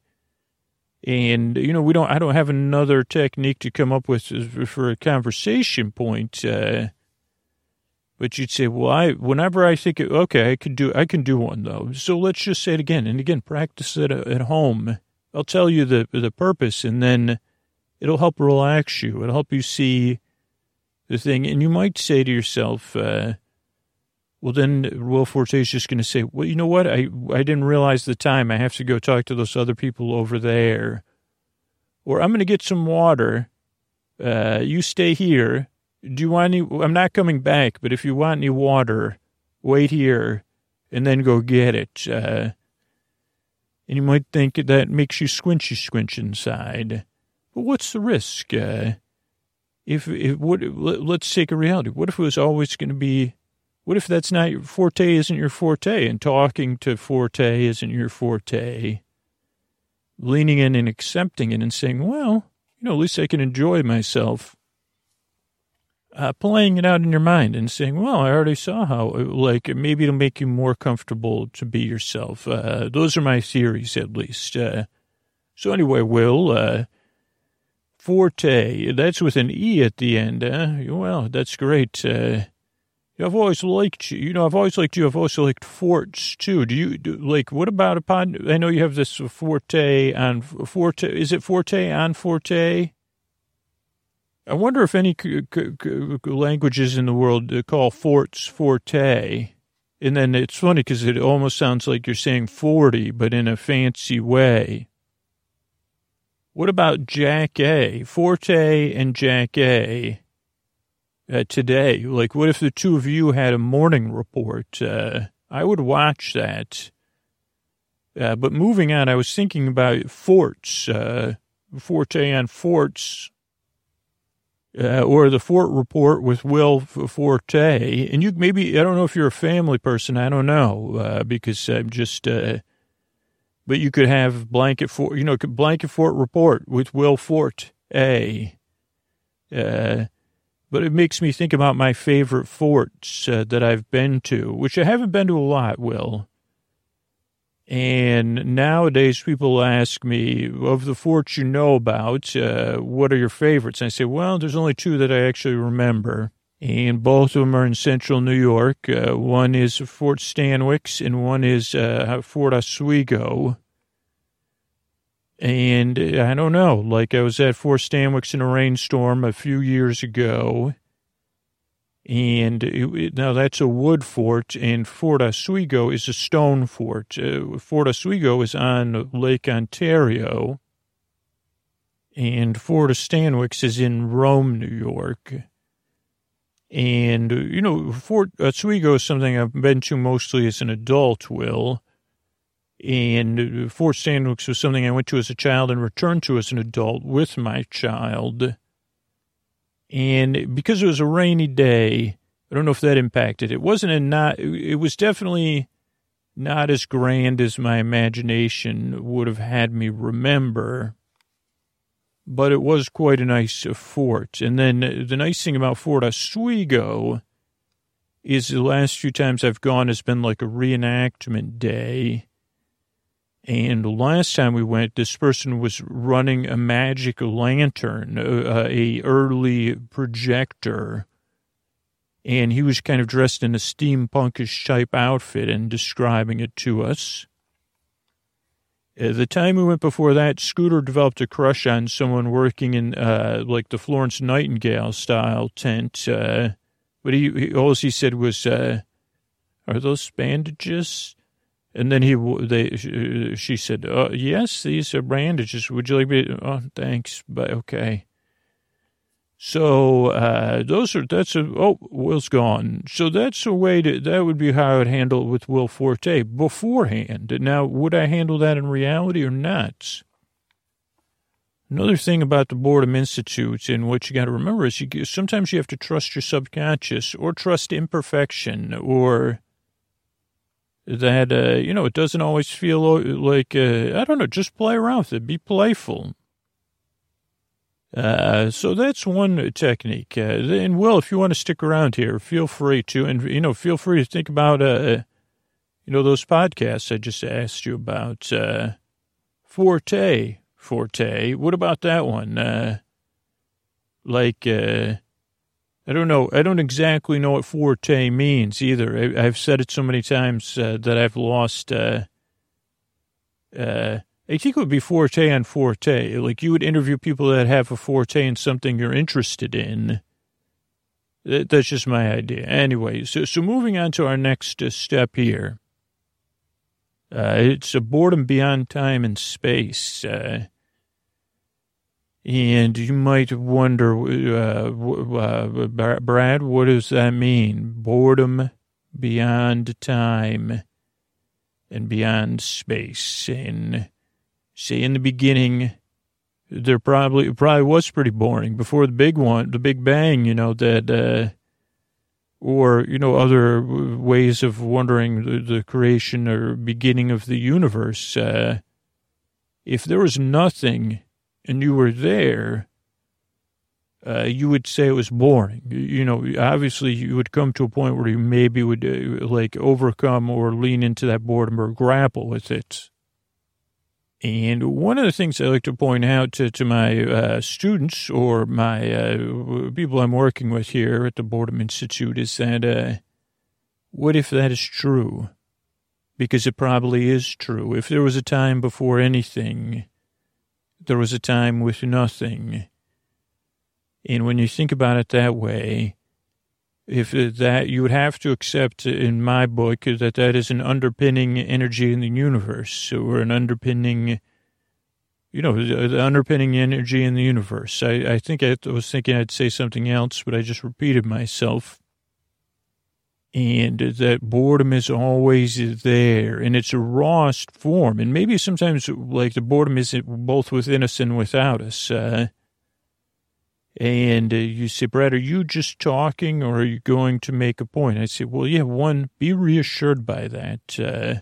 and, you know, we don't, I don't have another technique to come up with for a conversation point, uh, but you'd say, well, I, whenever I think, okay, I could do, I can do one though. So let's just say it again and again, practice it at home. I'll tell you the, the purpose and then it'll help relax you. It'll help you see the thing. And you might say to yourself, uh, well, then Will Forte is just going to say, well, you know what? I, I didn't realize the time. I have to go talk to those other people over there. Or I'm going to get some water. Uh, you stay here do you want any? I'm not coming back, but if you want any water, wait here and then go get it. Uh, and you might think that makes you squinchy squinch inside. But what's the risk? Uh, if, if what, let's take a reality. What if it was always going to be, what if that's not your forte isn't your forte and talking to forte isn't your forte? Leaning in and accepting it and saying, well, you know, at least I can enjoy myself uh, playing it out in your mind and saying, well, I already saw how, like, maybe it'll make you more comfortable to be yourself. Uh, those are my theories, at least. Uh, so anyway, Will, uh, Forte, that's with an E at the end, huh? Well, that's great. Uh, I've always liked you. You know, I've always liked you. I've also liked forts too. Do you do, like? What about a pod? I know you have this forte on forte. Is it forte on forte? I wonder if any c- c- languages in the world call forts forte. And then it's funny because it almost sounds like you're saying 40, but in a fancy way. What about Jack A? Forte and Jack A uh, today? Like, what if the two of you had a morning report? Uh, I would watch that. Uh, but moving on, I was thinking about forts, uh, Forte on forts uh, or the Fort Report with Will Forte. And you maybe, I don't know if you're a family person, I don't know, uh, because I'm just, uh, but you could have Blanket Fort, you know, Blanket Fort Report with Will Forte. Uh, but it makes me think about my favorite forts uh, that I've been to, which I haven't been to a lot, Will. And nowadays, people ask me, of the forts you know about, uh, what are your favorites? And I say, well, there's only two that I actually remember. And both of them are in central New York. Uh, one is Fort Stanwix, and one is uh, Fort Oswego. And I don't know, like I was at Fort Stanwix in a rainstorm a few years ago And it, now that's a wood fort, and Fort Oswego is a stone fort. Uh, fort Oswego is on Lake Ontario, and Fort Stanwix is in Rome, New York. And, you know, Fort Oswego is something I've been to mostly as an adult, Will. And Fort Stanwix was something I went to as a child and returned to as an adult with my child. And because it was a rainy day, I don't know if that impacted. It wasn't a not, it was definitely not as grand as my imagination would have had me remember but it was quite a nice fort. And then the nice thing about Fort Oswego is the last few times I've gone has been like a reenactment day. And last time we went, this person was running a magic lantern, a, uh, a early projector, and he was kind of dressed in a steampunkish type outfit and describing it to us. Uh, the time we went before that, Scooter developed a crush on someone working in uh, like the Florence Nightingale style tent. Uh, but he, he, all he said was, uh, "Are those bandages?" And then he they she said, uh, "Yes, these are bandages. Would you like me?" oh, thanks, but okay. So uh, those are that's a oh Will's gone. So that's a way to that would be how I would handle it with Will Forte beforehand. Now, would I handle that in reality or not? Another thing about the Boredom Institute and what you got to remember is you sometimes you have to trust your subconscious or trust imperfection or that uh, you know it doesn't always feel like uh, I don't know. Just play around with it. Be playful. Uh, so that's one technique. Uh, and Will, if you want to stick around here, feel free to, and you know, feel free to think about, uh, you know, those podcasts I just asked you about. Uh, Forte, Forte. What about that one? Uh, like, uh, I don't know. I don't exactly know what Forte means either. I, have said it so many times uh, that I've lost. Uh, uh, I think it would be forte on forte. Like you would interview people that have a forte in something you're interested in. That's just my idea. Anyway, so, so moving on to our next uh, step here. Uh, it's a boredom beyond time and space. And you might wonder, uh, uh, Brad, what does that mean? Boredom beyond time and beyond space. And say in the beginning, there probably probably was pretty boring before the big one, the Big Bang. You know that, uh, or you know other ways of wondering the, the creation or beginning of the universe. Uh, if there was nothing and you were there, uh, you would say it was boring. You know, obviously you would come to a point where you maybe would uh, like overcome or lean into that boredom or grapple with it. And one of the things I like to point out to, to my uh, students or my uh, people I'm working with here at the Boredom Institute is that uh, what if that is true? Because it probably is true. If there was a time before anything, there was a time with nothing. And when you think about it that way, if uh, that you would have to accept in my book that that is an underpinning energy in the universe or an underpinning you know the underpinning energy in the universe i, I think i was thinking i'd say something else but i just repeated myself and that boredom is always there and it's a rawest form and maybe sometimes like the boredom is both within us and without us uh, and uh, you say, Brad, are you just talking or are you going to make a point? I say, well, yeah, one, be reassured by that. Uh,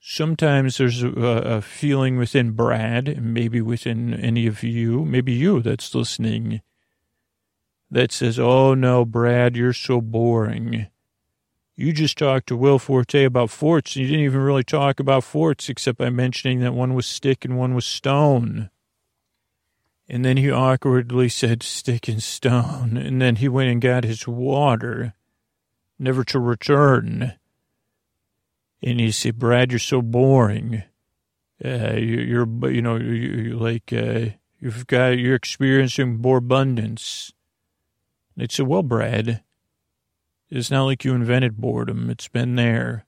sometimes there's a, a, feeling within Brad, maybe within any of you, maybe you that's listening, that says, oh no, Brad, you're so boring. You just talked to Will Forte about forts, and you didn't even really talk about forts except by mentioning that one was stick and one was stone. And then he awkwardly said, stick and stone. And then he went and got his water, never to return. And he said, Brad, you're so boring. Uh, you, are you know, you're like, uh, you've got, you're experiencing more abundance. And I said, well, Brad, It's not like you invented boredom. It's been there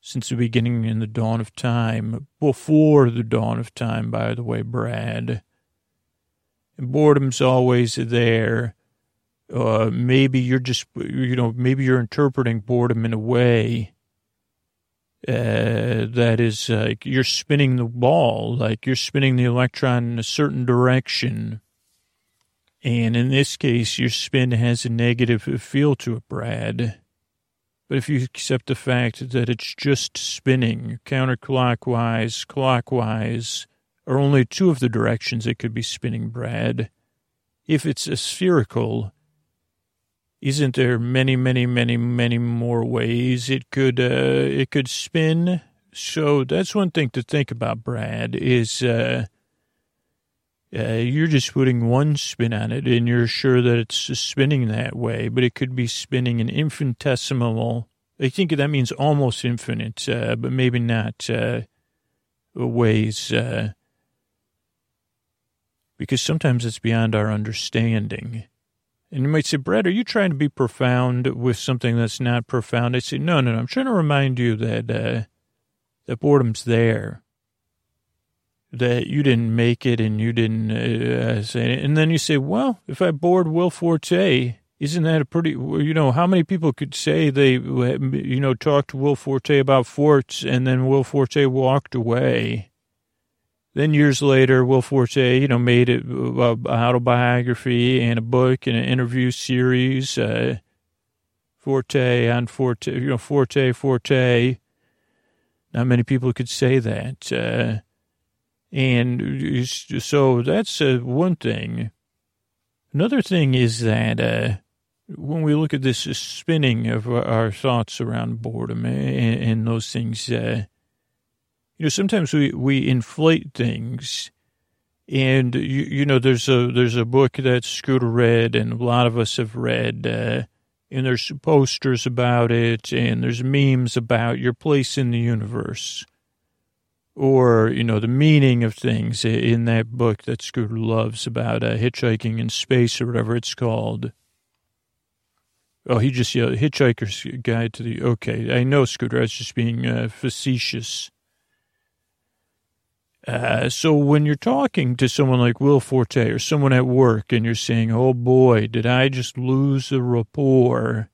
since the beginning in the dawn of time, before the dawn of time, by the way, Brad. And boredom's always there. Uh, maybe you're just, you know, maybe you're interpreting boredom in a way uh, that is like you're spinning the ball, like you're spinning the electron in a certain direction. And in this case, your spin has a negative feel to it, Brad. But if you accept the fact that it's just spinning counterclockwise, clockwise, are only two of the directions it could be spinning, Brad. If it's a spherical, isn't there many, many, many, many more ways it could uh, it could spin? So that's one thing to think about, Brad. Is uh, uh, you're just putting one spin on it, and you're sure that it's spinning that way, but it could be spinning an infinitesimal. I think that means almost infinite, uh, but maybe not uh, ways, uh, because sometimes it's beyond our understanding. And you might say, Brad, are you trying to be profound with something that's not profound? I say, no, no, no. I'm trying to remind you that uh, that boredom's there that you didn't make it and you didn't uh, say it. And then you say, well, if I bored Will Forte, isn't that a pretty, you know, how many people could say they, you know, talked to Will Forte about forts and then Will Forte walked away? Then years later, Will Forte, you know, made it an autobiography and a book and an interview series, uh, Forte on Forte, you know, Forte, Forte. Not many people could say that. Uh, and so that's uh, one thing. Another thing is that uh, when we look at this spinning of our thoughts around boredom and, and those things, uh, you know, sometimes we, we inflate things. And you, you know, there's a there's a book that Scooter read, and a lot of us have read, uh, and there's posters about it, and there's memes about your place in the universe or you know the meaning of things in that book that Scooter loves about uh, hitchhiking in space or whatever it's called. Oh, he just yeah, Hitchhiker's Guide to the. Okay, I know Scooter. I was just being uh, facetious. Uh, so when you're talking to someone like Will Forte or someone at work, and you're saying, "Oh boy, did I just lose the rapport?"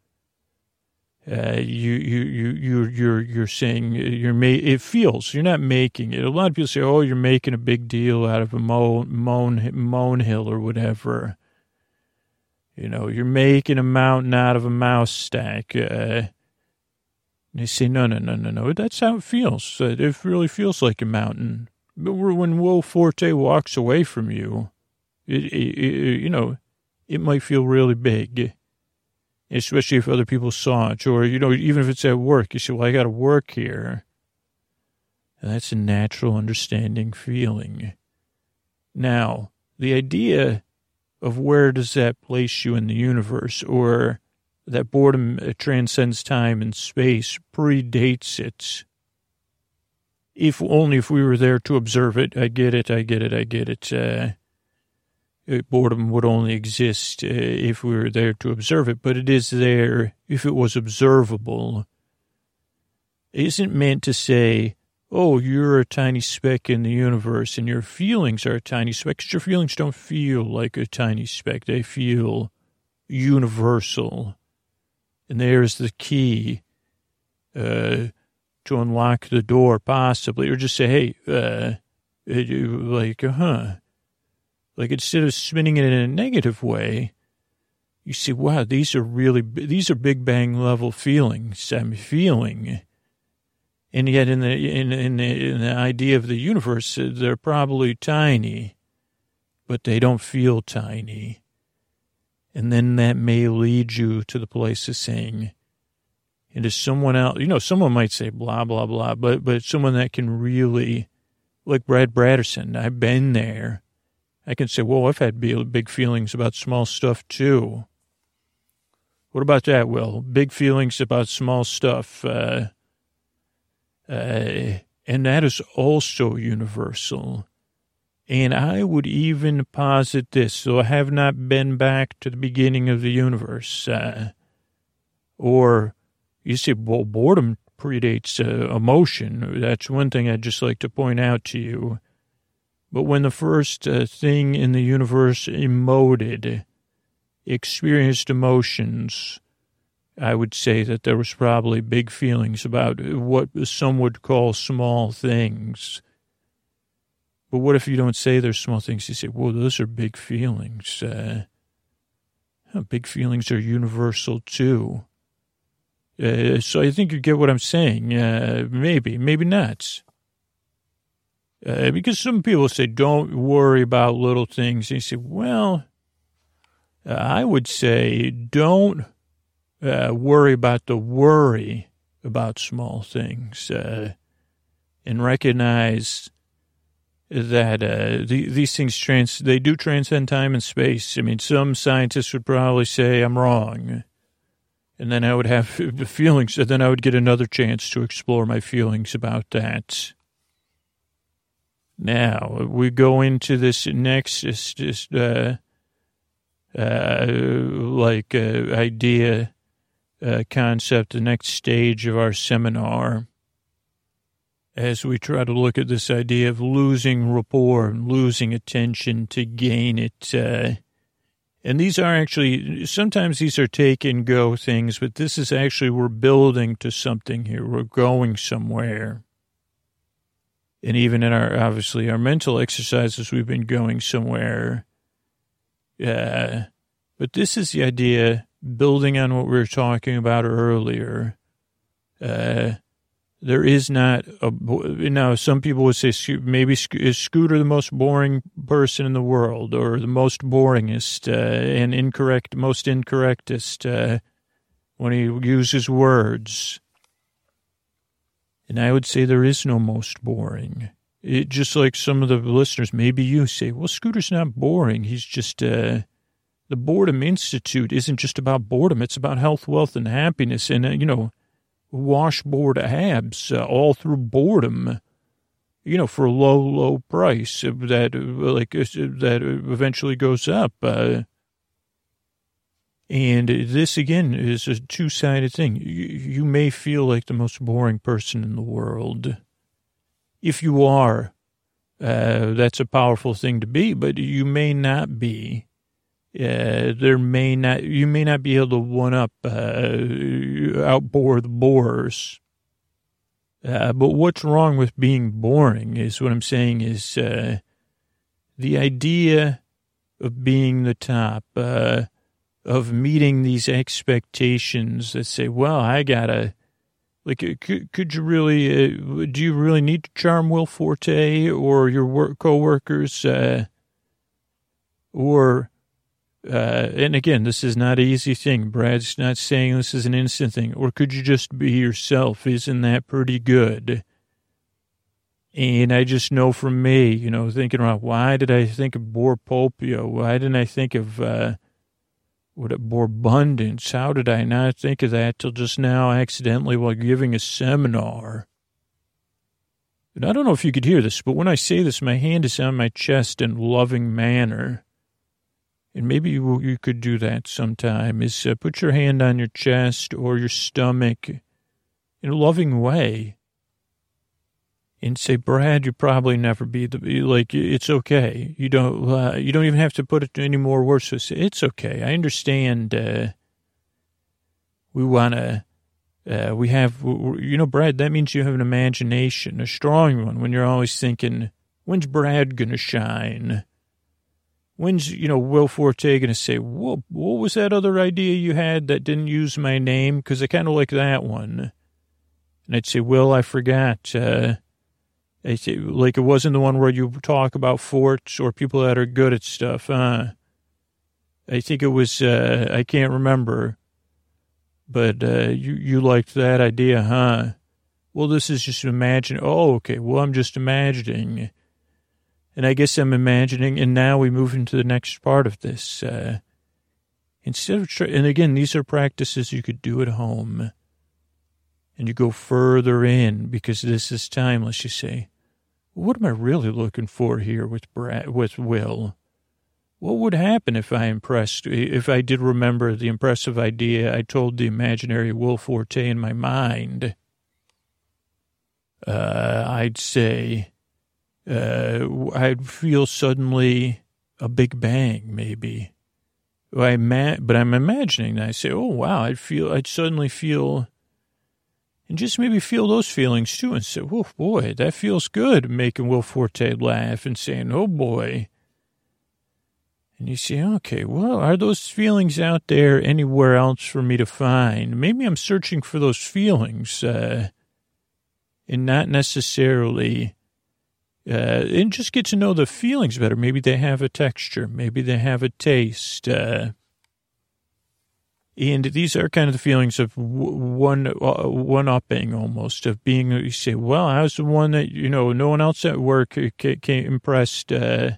Uh, you you you you you're you're saying you're ma- it feels you're not making it. A lot of people say, "Oh, you're making a big deal out of a moan moan moan hill or whatever." You know, you're making a mountain out of a mouse stack. Uh, they say, "No, no, no, no, no. That's how it feels. Uh, it really feels like a mountain." But when Will Forte walks away from you, it, it, it you know, it might feel really big especially if other people saw it, or, you know, even if it's at work, you say, well, I got to work here. And that's a natural understanding feeling. Now, the idea of where does that place you in the universe, or that boredom transcends time and space, predates it. If only if we were there to observe it. I get it, I get it, I get it. Uh, uh, boredom would only exist uh, if we were there to observe it, but it is there if it was observable. It isn't meant to say, oh, you're a tiny speck in the universe and your feelings are a tiny speck, because your feelings don't feel like a tiny speck. They feel universal. And there's the key uh, to unlock the door, possibly, or just say, hey, uh, like, huh like instead of spinning it in a negative way, you see, wow, these are really, these are big bang level feelings I'm feeling. And yet in the, in, in the, in the idea of the universe, they're probably tiny, but they don't feel tiny. And then that may lead you to the place of saying, and someone else, you know, someone might say blah, blah, blah, but, but someone that can really, like Brad Braderson, I've been there I can say, well, I've had big feelings about small stuff too. What about that, Will? Big feelings about small stuff. Uh, uh, and that is also universal. And I would even posit this, so I have not been back to the beginning of the universe. Uh, Or you see, well, boredom predates uh, emotion. That's one thing I'd just like to point out to you. But when the first uh, thing in the universe emoted, experienced emotions, I would say that there was probably big feelings about what some would call small things. But what if you don't say they're small things? You say, well, those are big feelings. Uh, big feelings are universal too. Uh, so I think you get what I'm saying. Uh, maybe, maybe not. Uh, because some people say, don't worry about little things. You say, well, I would say, don't uh, worry about the worry about small things uh, and recognize that uh, the, these things trans they do transcend time and space. I mean, some scientists would probably say I'm wrong, and then I would have feelings, and then I would get another chance to explore my feelings about that. Now we go into this next, this, uh, uh, like uh, idea, uh, concept, the next stage of our seminar as we try to look at this idea of losing rapport and losing attention to gain it. Uh, and these are actually, sometimes these are take and go things, but this is actually, we're building to something here. We're going somewhere. And even in our, obviously, our mental exercises, we've been going somewhere. Uh, but this is the idea, building on what we were talking about earlier. Uh, there is not a now some people would say maybe is scooter the most boring person in the world or the most boringest uh, and incorrect most incorrectest uh, when he uses words and i would say there is no most boring. It just like some of the listeners maybe you say well scooter's not boring. He's just uh, the boredom institute isn't just about boredom. It's about health wealth and happiness and uh, you know washboard abs uh, all through boredom, you know, for a low, low price that like uh, that eventually goes up. Uh, and this again is a two sided thing. You, you may feel like the most boring person in the world. If you are, uh, that's a powerful thing to be, but you may not be uh, there may not you may not be able to one up uh, outbore the boars. Uh, but what's wrong with being boring is what I'm saying is uh, the idea of being the top, uh, of meeting these expectations that say, well, I gotta, like, could, could you really, uh, do you really need to charm Will Forte or your work coworkers, uh, or uh, and again, this is not an easy thing. Brad's not saying this is an instant thing. Or could you just be yourself? Isn't that pretty good? And I just know from me, you know, thinking about why did I think of Borpopio? Why didn't I think of uh, what a Borbundance? How did I not think of that till just now, accidentally, while giving a seminar? And I don't know if you could hear this, but when I say this, my hand is on my chest in loving manner and maybe you, you could do that sometime, is uh, put your hand on your chest or your stomach in a loving way and say, Brad, you probably never be the, like, it's okay. You don't, uh, you don't even have to put it any more words. So it's okay. I understand, uh, we want to, uh, we have, you know, Brad, that means you have an imagination, a strong one when you're always thinking, when's Brad going to shine? when's you know Will Forte going to say, "What what was that other idea you had that didn't use my name?" Because I kind of like that one. And I'd say, "Will, I forgot." Uh, like it wasn't the one where you talk about forts or people that are good at stuff. Uh, I think it was. Uh, I can't remember, but uh, you you liked that idea, huh? Well, this is just imagine. Oh, okay. Well, I'm just imagining and I guess I'm imagining, and now we move into the next part of this. Uh, instead of, and again, these are practices you could do at home. And you go further in because this is timeless. You say, what am I really looking for here with Brad, with Will? what would happen if I impressed, if I did remember the impressive idea I told the imaginary Will Forte in my mind? Uh, I'd say, uh, I'd feel suddenly a big bang, maybe. I ma- but I'm imagining I say, oh, wow, I'd feel, I'd suddenly feel, and just maybe feel those feelings too and say, oh, boy, that feels good, making Will Forte laugh and saying, oh, boy, and you say, okay, well, are those feelings out there anywhere else for me to find? Maybe I'm searching for those feelings, uh, and not necessarily, uh, and just get to know the feelings better. Maybe they have a texture. Maybe they have a taste. Uh, and these are kind of the feelings of one, uh, one upping almost of being, you say, well, I was the one that, you know, no one else at work came impressed, uh,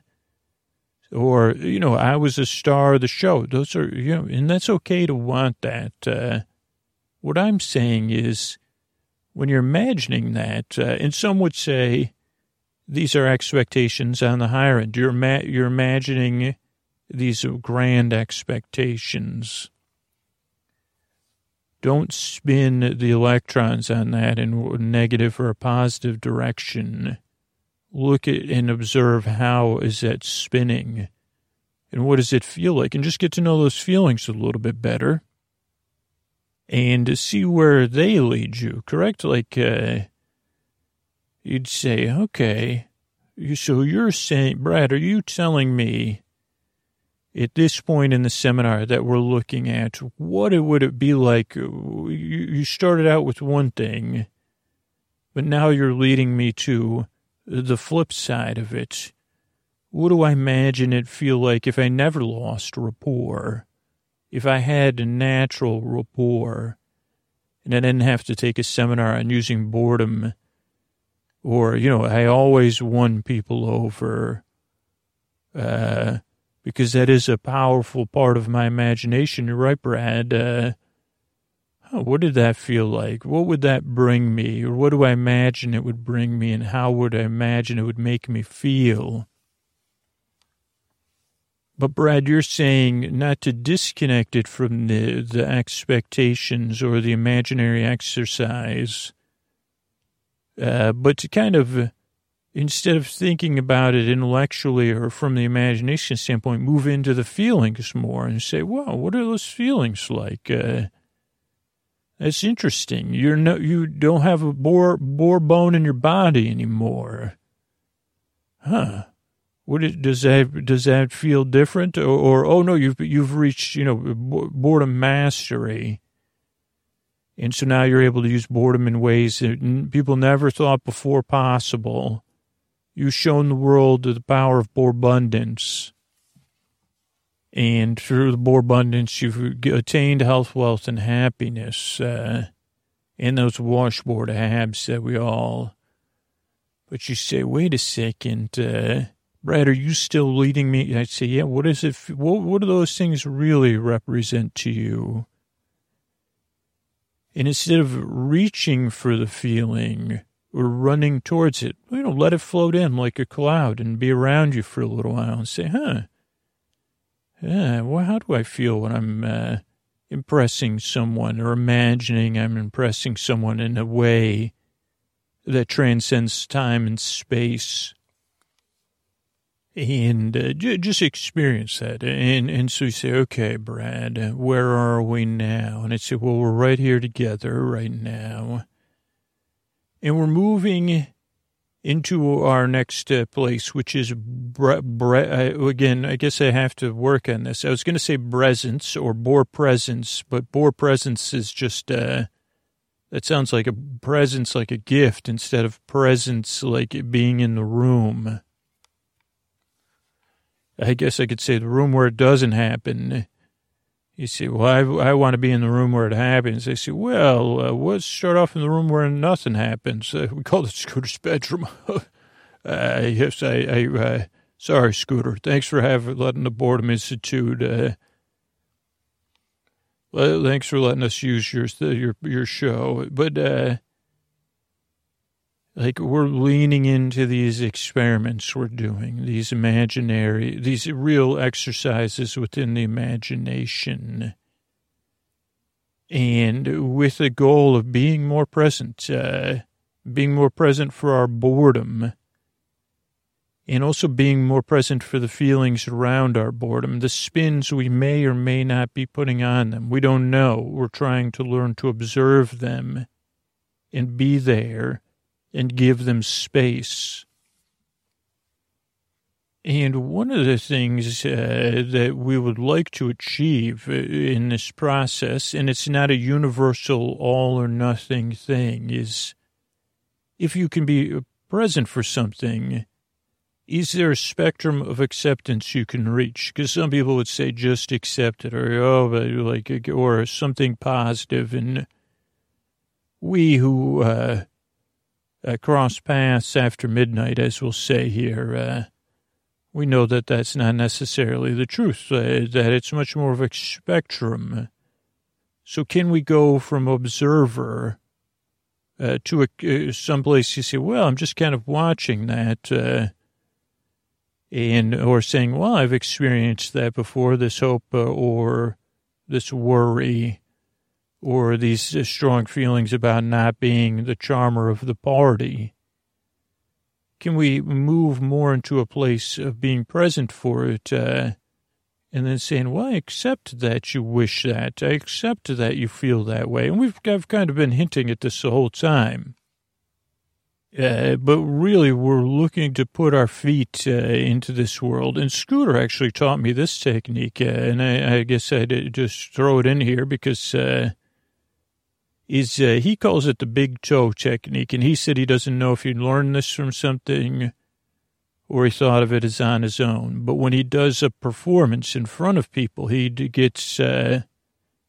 or you know i was a star of the show. Those are you know and that's okay to want that uh, what i'm saying is when you're imagining that uh, and some would say these are expectations on the higher end. You're ma- you're imagining these grand expectations don't spin the electrons on that in a negative or a positive direction. Look at and observe how is that spinning. And what does it feel like? And just get to know those feelings a little bit better. And see where they lead you correct? Like uh, you'd say okay so you're saying brad are you telling me at this point in the seminar that we're looking at what it would it be like you, you started out with one thing but now you're leading me to the flip side of it. What do I imagine it feel like if I never lost rapport? If I had natural rapport and I didn't have to take a seminar on using boredom or, you know, I always won people over, uh, because that is a powerful part of my imagination. You're right, Brad. Uh, oh, what did that feel like? What would that bring me? Or what do I imagine it would bring me? And how would I imagine it would make me feel? But Brad, you're saying not to disconnect it from the, the expectations or the imaginary exercise, uh, but to kind of, instead of thinking about it intellectually or from the imagination standpoint, move into the feelings more and say, wow, what are those feelings like? Uh, that's interesting. You're no, you don't have a boar, boar bone in your body anymore. Huh. What is, does that, does that feel different? Or, or, oh no, you've, you've reached, you know, boredom mastery. And so now you're able to use boredom in ways that people never thought before possible. You've shown the world the power of abundance and through the more abundance, you've attained health, wealth, and happiness, uh, and those washboard abs that we all. But you say, wait a second, uh, Brad, are you still leading me? I say, yeah. What is it? What, what do those things really represent to you? And instead of reaching for the feeling running towards it, you know, let it float in like a cloud and be around you for a little while and say, huh yeah, well, how do I feel when I'm uh, impressing someone or imagining I'm impressing someone in a way that transcends time and space? And uh, j- just experience that. And, and so you say, okay, Brad, where are we now? And I say, well, we're right here together right now. And we're moving into our next uh, place, which is bre- bre- uh, again. I guess I have to work on this. I was going to say presence or bore presence, but bore presence is just uh, that sounds like a presence, like a gift, instead of presence, like being in the room. I guess I could say the room where it doesn't happen. You say, well, I, I want to be in the room where it happens. They say, well, uh, let's start off in the room where nothing happens. Uh, we call it Scooter's bedroom. uh, yes, I, I uh, sorry, Scooter. Thanks for having letting the Boredom Institute. Uh, well, thanks for letting us use your your your show. But uh, like we're leaning into these experiments we're doing, these imaginary, these real exercises within the imagination. And with the goal of being more present, uh, being more present for our boredom, and also being more present for the feelings around our boredom, the spins we may or may not be putting on them. We don't know. We're trying to learn to observe them and be there and give them space. And one of the things uh, that we would like to achieve uh, in this process, and it's not a universal all or nothing thing, is if you can be present for something, is there a spectrum of acceptance you can reach? Because some people would say just accept it, or oh, like, or something. And we who uh, uh, cross paths after midnight, as we'll say here, uh, we know that that's not necessarily the truth, uh, that it's much more of a spectrum. So can we go from observer uh, to a, uh, someplace you say, well, I'm just kind of watching that, uh, and or saying, well, I've experienced that before, this hope or this worry or these uh, strong feelings about not being the charmer of the party? Can we move more into a place of being present for it uh, and then saying, well, I accept that you wish that. I accept that you feel that way. And we've I've kind of been hinting at this the whole time. Uh, but really, we're looking to put our feet uh, into this world. And Scooter actually taught me this technique, uh, and I, I, guess I'd just throw it in here because uh, is uh, he calls it the big toe technique, and he said he doesn't know if he learned this from something or he thought of it as on his own. But when he does a performance in front of people, he gets, uh,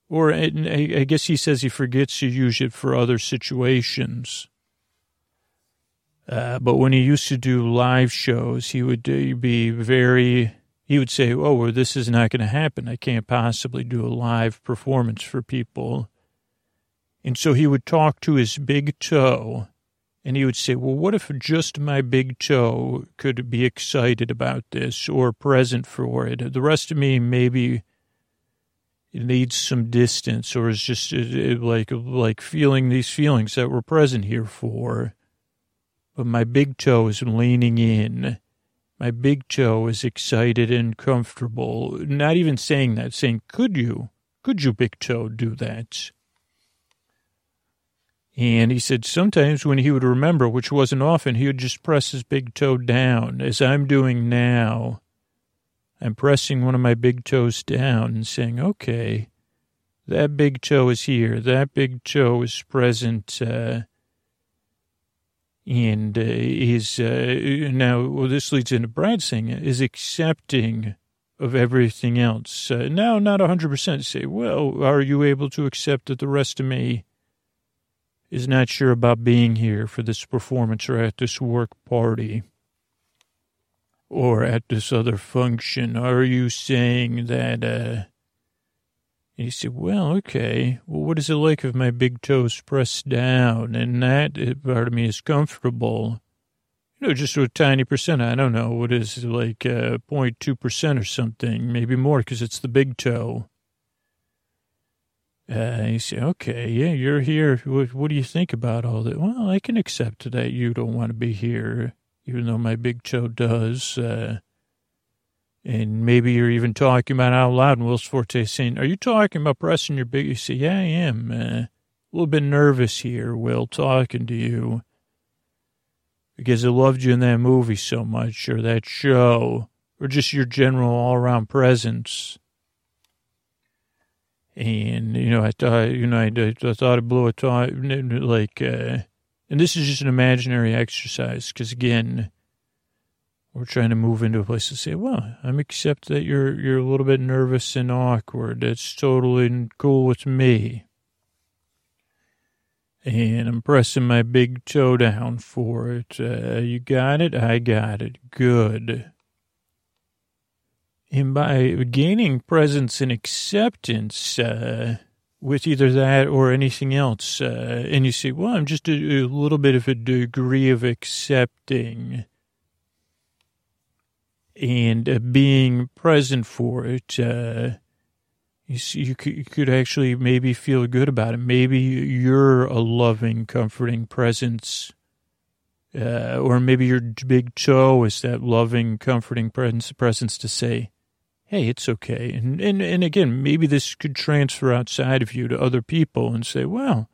or I guess he says he forgets to use it for other situations. Uh, but when he used to do live shows, he would uh, be very, he would say, Oh, well, this is not going to happen. I can't possibly do a live performance for people. And so he would talk to his big toe and he would say, Well, what if just my big toe could be excited about this or present for it? The rest of me maybe needs some distance or is just like, like feeling these feelings that we're present here for. But my big toe is leaning in. My big toe is excited and comfortable. Not even saying that, saying, Could you? Could you, big toe, do that? And he said sometimes when he would remember, which wasn't often, he would just press his big toe down, as I'm doing now. I'm pressing one of my big toes down and saying, okay, that big toe is here. That big toe is present. Uh, and uh, is uh, now, well, this leads into Brad saying, is accepting of everything else. Uh, now, not 100% say, well, are you able to accept that the rest of me is not sure about being here for this performance or at this work party or at this other function? Are you saying that, uh, and he said, well, okay. Well, what is it like if my big toes pressed down and that part of me is comfortable? You know, just a tiny percent. I don't know. What is it, like uh, 0.2% or something, maybe more because it's the big toe. Uh, he said, okay, yeah, you're here. What, what, do you think about all that? Well, I can accept that you don't want to be here, even though my big toe does. Uh, and maybe you're even talking about out loud. And Will's Forte saying, are you talking about pressing your big? You say, yeah, I am. Uh, a little bit nervous here, Will, talking to you. Because I loved you in that movie so much, or that show, or just your general all around presence. And, you know, I thought, you know, I, I thought I blew a like, uh, and this is just an imaginary exercise because, again, we're trying to move into a place to say, well, I'm accept that you're you're a little bit nervous and awkward. That's totally cool with me. And I'm pressing my big toe down for it. Uh, you got it? I got it. Good. And by gaining presence and acceptance, uh, with either that or anything else. Uh, and you say, well, I'm just a, a, little bit of a degree of accepting and uh, being present for it. Uh, you, see, you, could, you could actually maybe feel good about it. Maybe you're a loving, comforting presence. Uh, or maybe your big toe is that loving, comforting presence, presence to say, hey, it's okay. And, and, and again, maybe this could transfer outside of you to other people and say, well,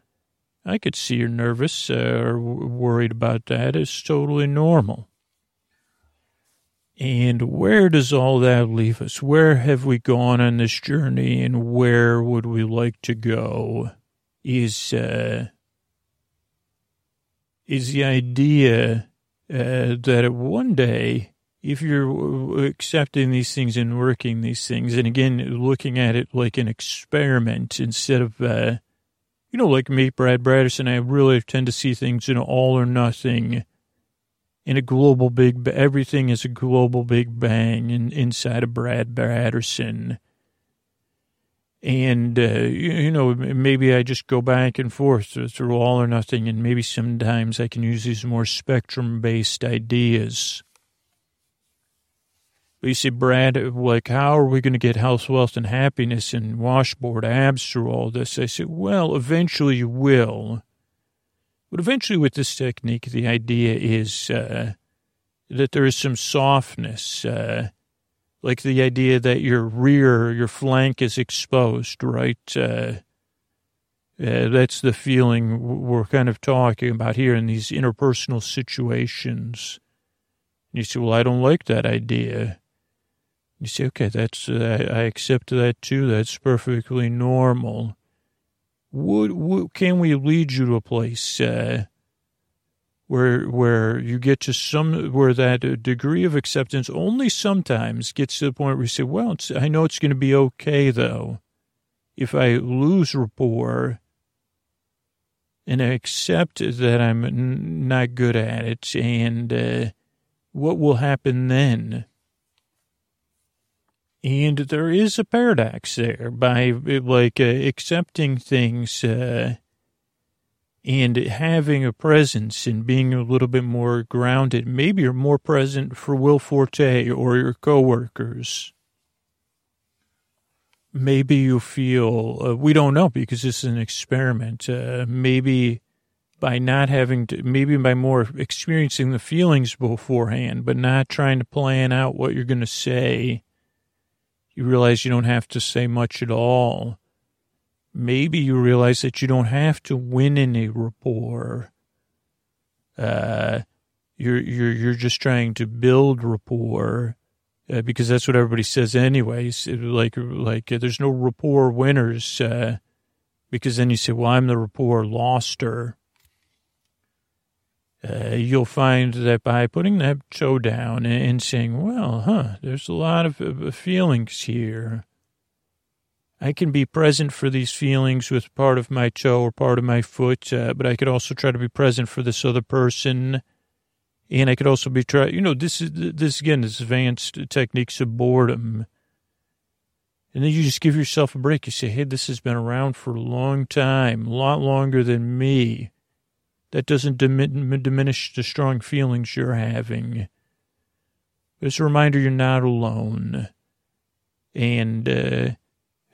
I could see you're nervous uh, or worried about that. It's totally normal. And where does all that leave us? Where have we gone on this journey and where would we like to go? Is, uh, is the idea uh, that one day if you're accepting these things and working these things, and again, looking at it like an experiment instead of, uh, you know, like me, Brad Braderson, I really tend to see things in all or nothing, in a global big, everything is a global big bang in, inside of Brad Braderson. And, uh, you, you know, maybe I just go back and forth through all or nothing, and maybe sometimes I can use these more spectrum based ideas you see, Brad, like, how are we going to get health, wealth, and happiness and washboard abs through all this? I said, well, eventually you will. But eventually, with this technique, the idea is uh, that there is some softness, uh, like the idea that your rear, your flank is exposed, right? Uh, uh that's the feeling we're kind of talking about here in these interpersonal situations. And You say, well, I don't like that idea. You say, okay, that's, uh, I accept that too. That's perfectly normal. Would, would can we lead you to a place, uh, where, where you get to some, where that degree of acceptance only sometimes gets to the point where you say, well, I know it's going to be okay though. If I lose rapport and I accept that I'm n- not good at it and, uh, what will happen then? And there is a paradox there by like uh, accepting things uh, and having a presence and being a little bit more grounded. Maybe you're more present for Will Forte or your coworkers. Maybe you feel, uh, we don't know because this is an experiment. Uh, maybe by not having to, maybe by more experiencing the feelings beforehand, but not trying to plan out what you're going to say you realize you don't have to say much at all. Maybe you realize that you don't have to win any rapport. Uh, you're you're you're just trying to build rapport uh, because that's what everybody says anyways. Like like uh, there's no rapport winners uh, because then you say, well, I'm the rapport loster uh, you'll find that by putting that toe down and saying, well, huh, there's a lot of feelings here. I can be present for these feelings with part of my toe or part of my foot, uh, but I could also try to be present for this other person. And I could also be try, you know, this is this again, this advanced techniques of boredom. And then you just give yourself a break. You say, hey, this has been around for a long time, a lot longer than me. That doesn't diminish the strong feelings you're having. It's a reminder you're not alone. And uh,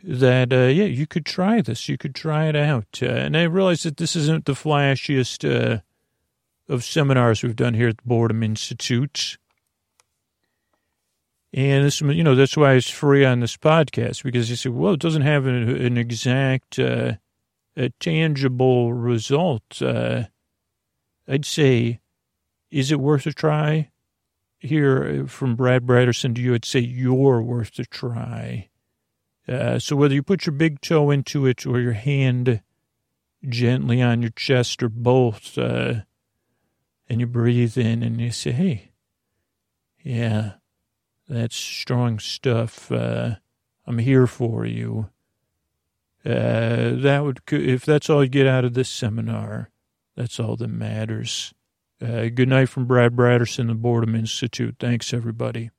that, uh, yeah, you could try this. You could try it out. Uh, and I realize that this isn't the flashiest uh, of seminars we've done here at the Boredom Institute. And this, you know, that's why it's free on this podcast because you say, well, it doesn't have an, an exact, uh, tangible result. Uh, I'd say, is it worth a try? Here from Brad Braderson to you, I'd say you're worth a try. Uh, so whether you put your big toe into it or your hand gently on your chest or both, uh, and you breathe in and you say, hey, yeah, that's strong stuff. Uh, I'm here for you. Uh, that would, if that's all you get out of this seminar, that's all that matters. Uh, good night from Brad Braderson, the Boredom Institute. Thanks, everybody.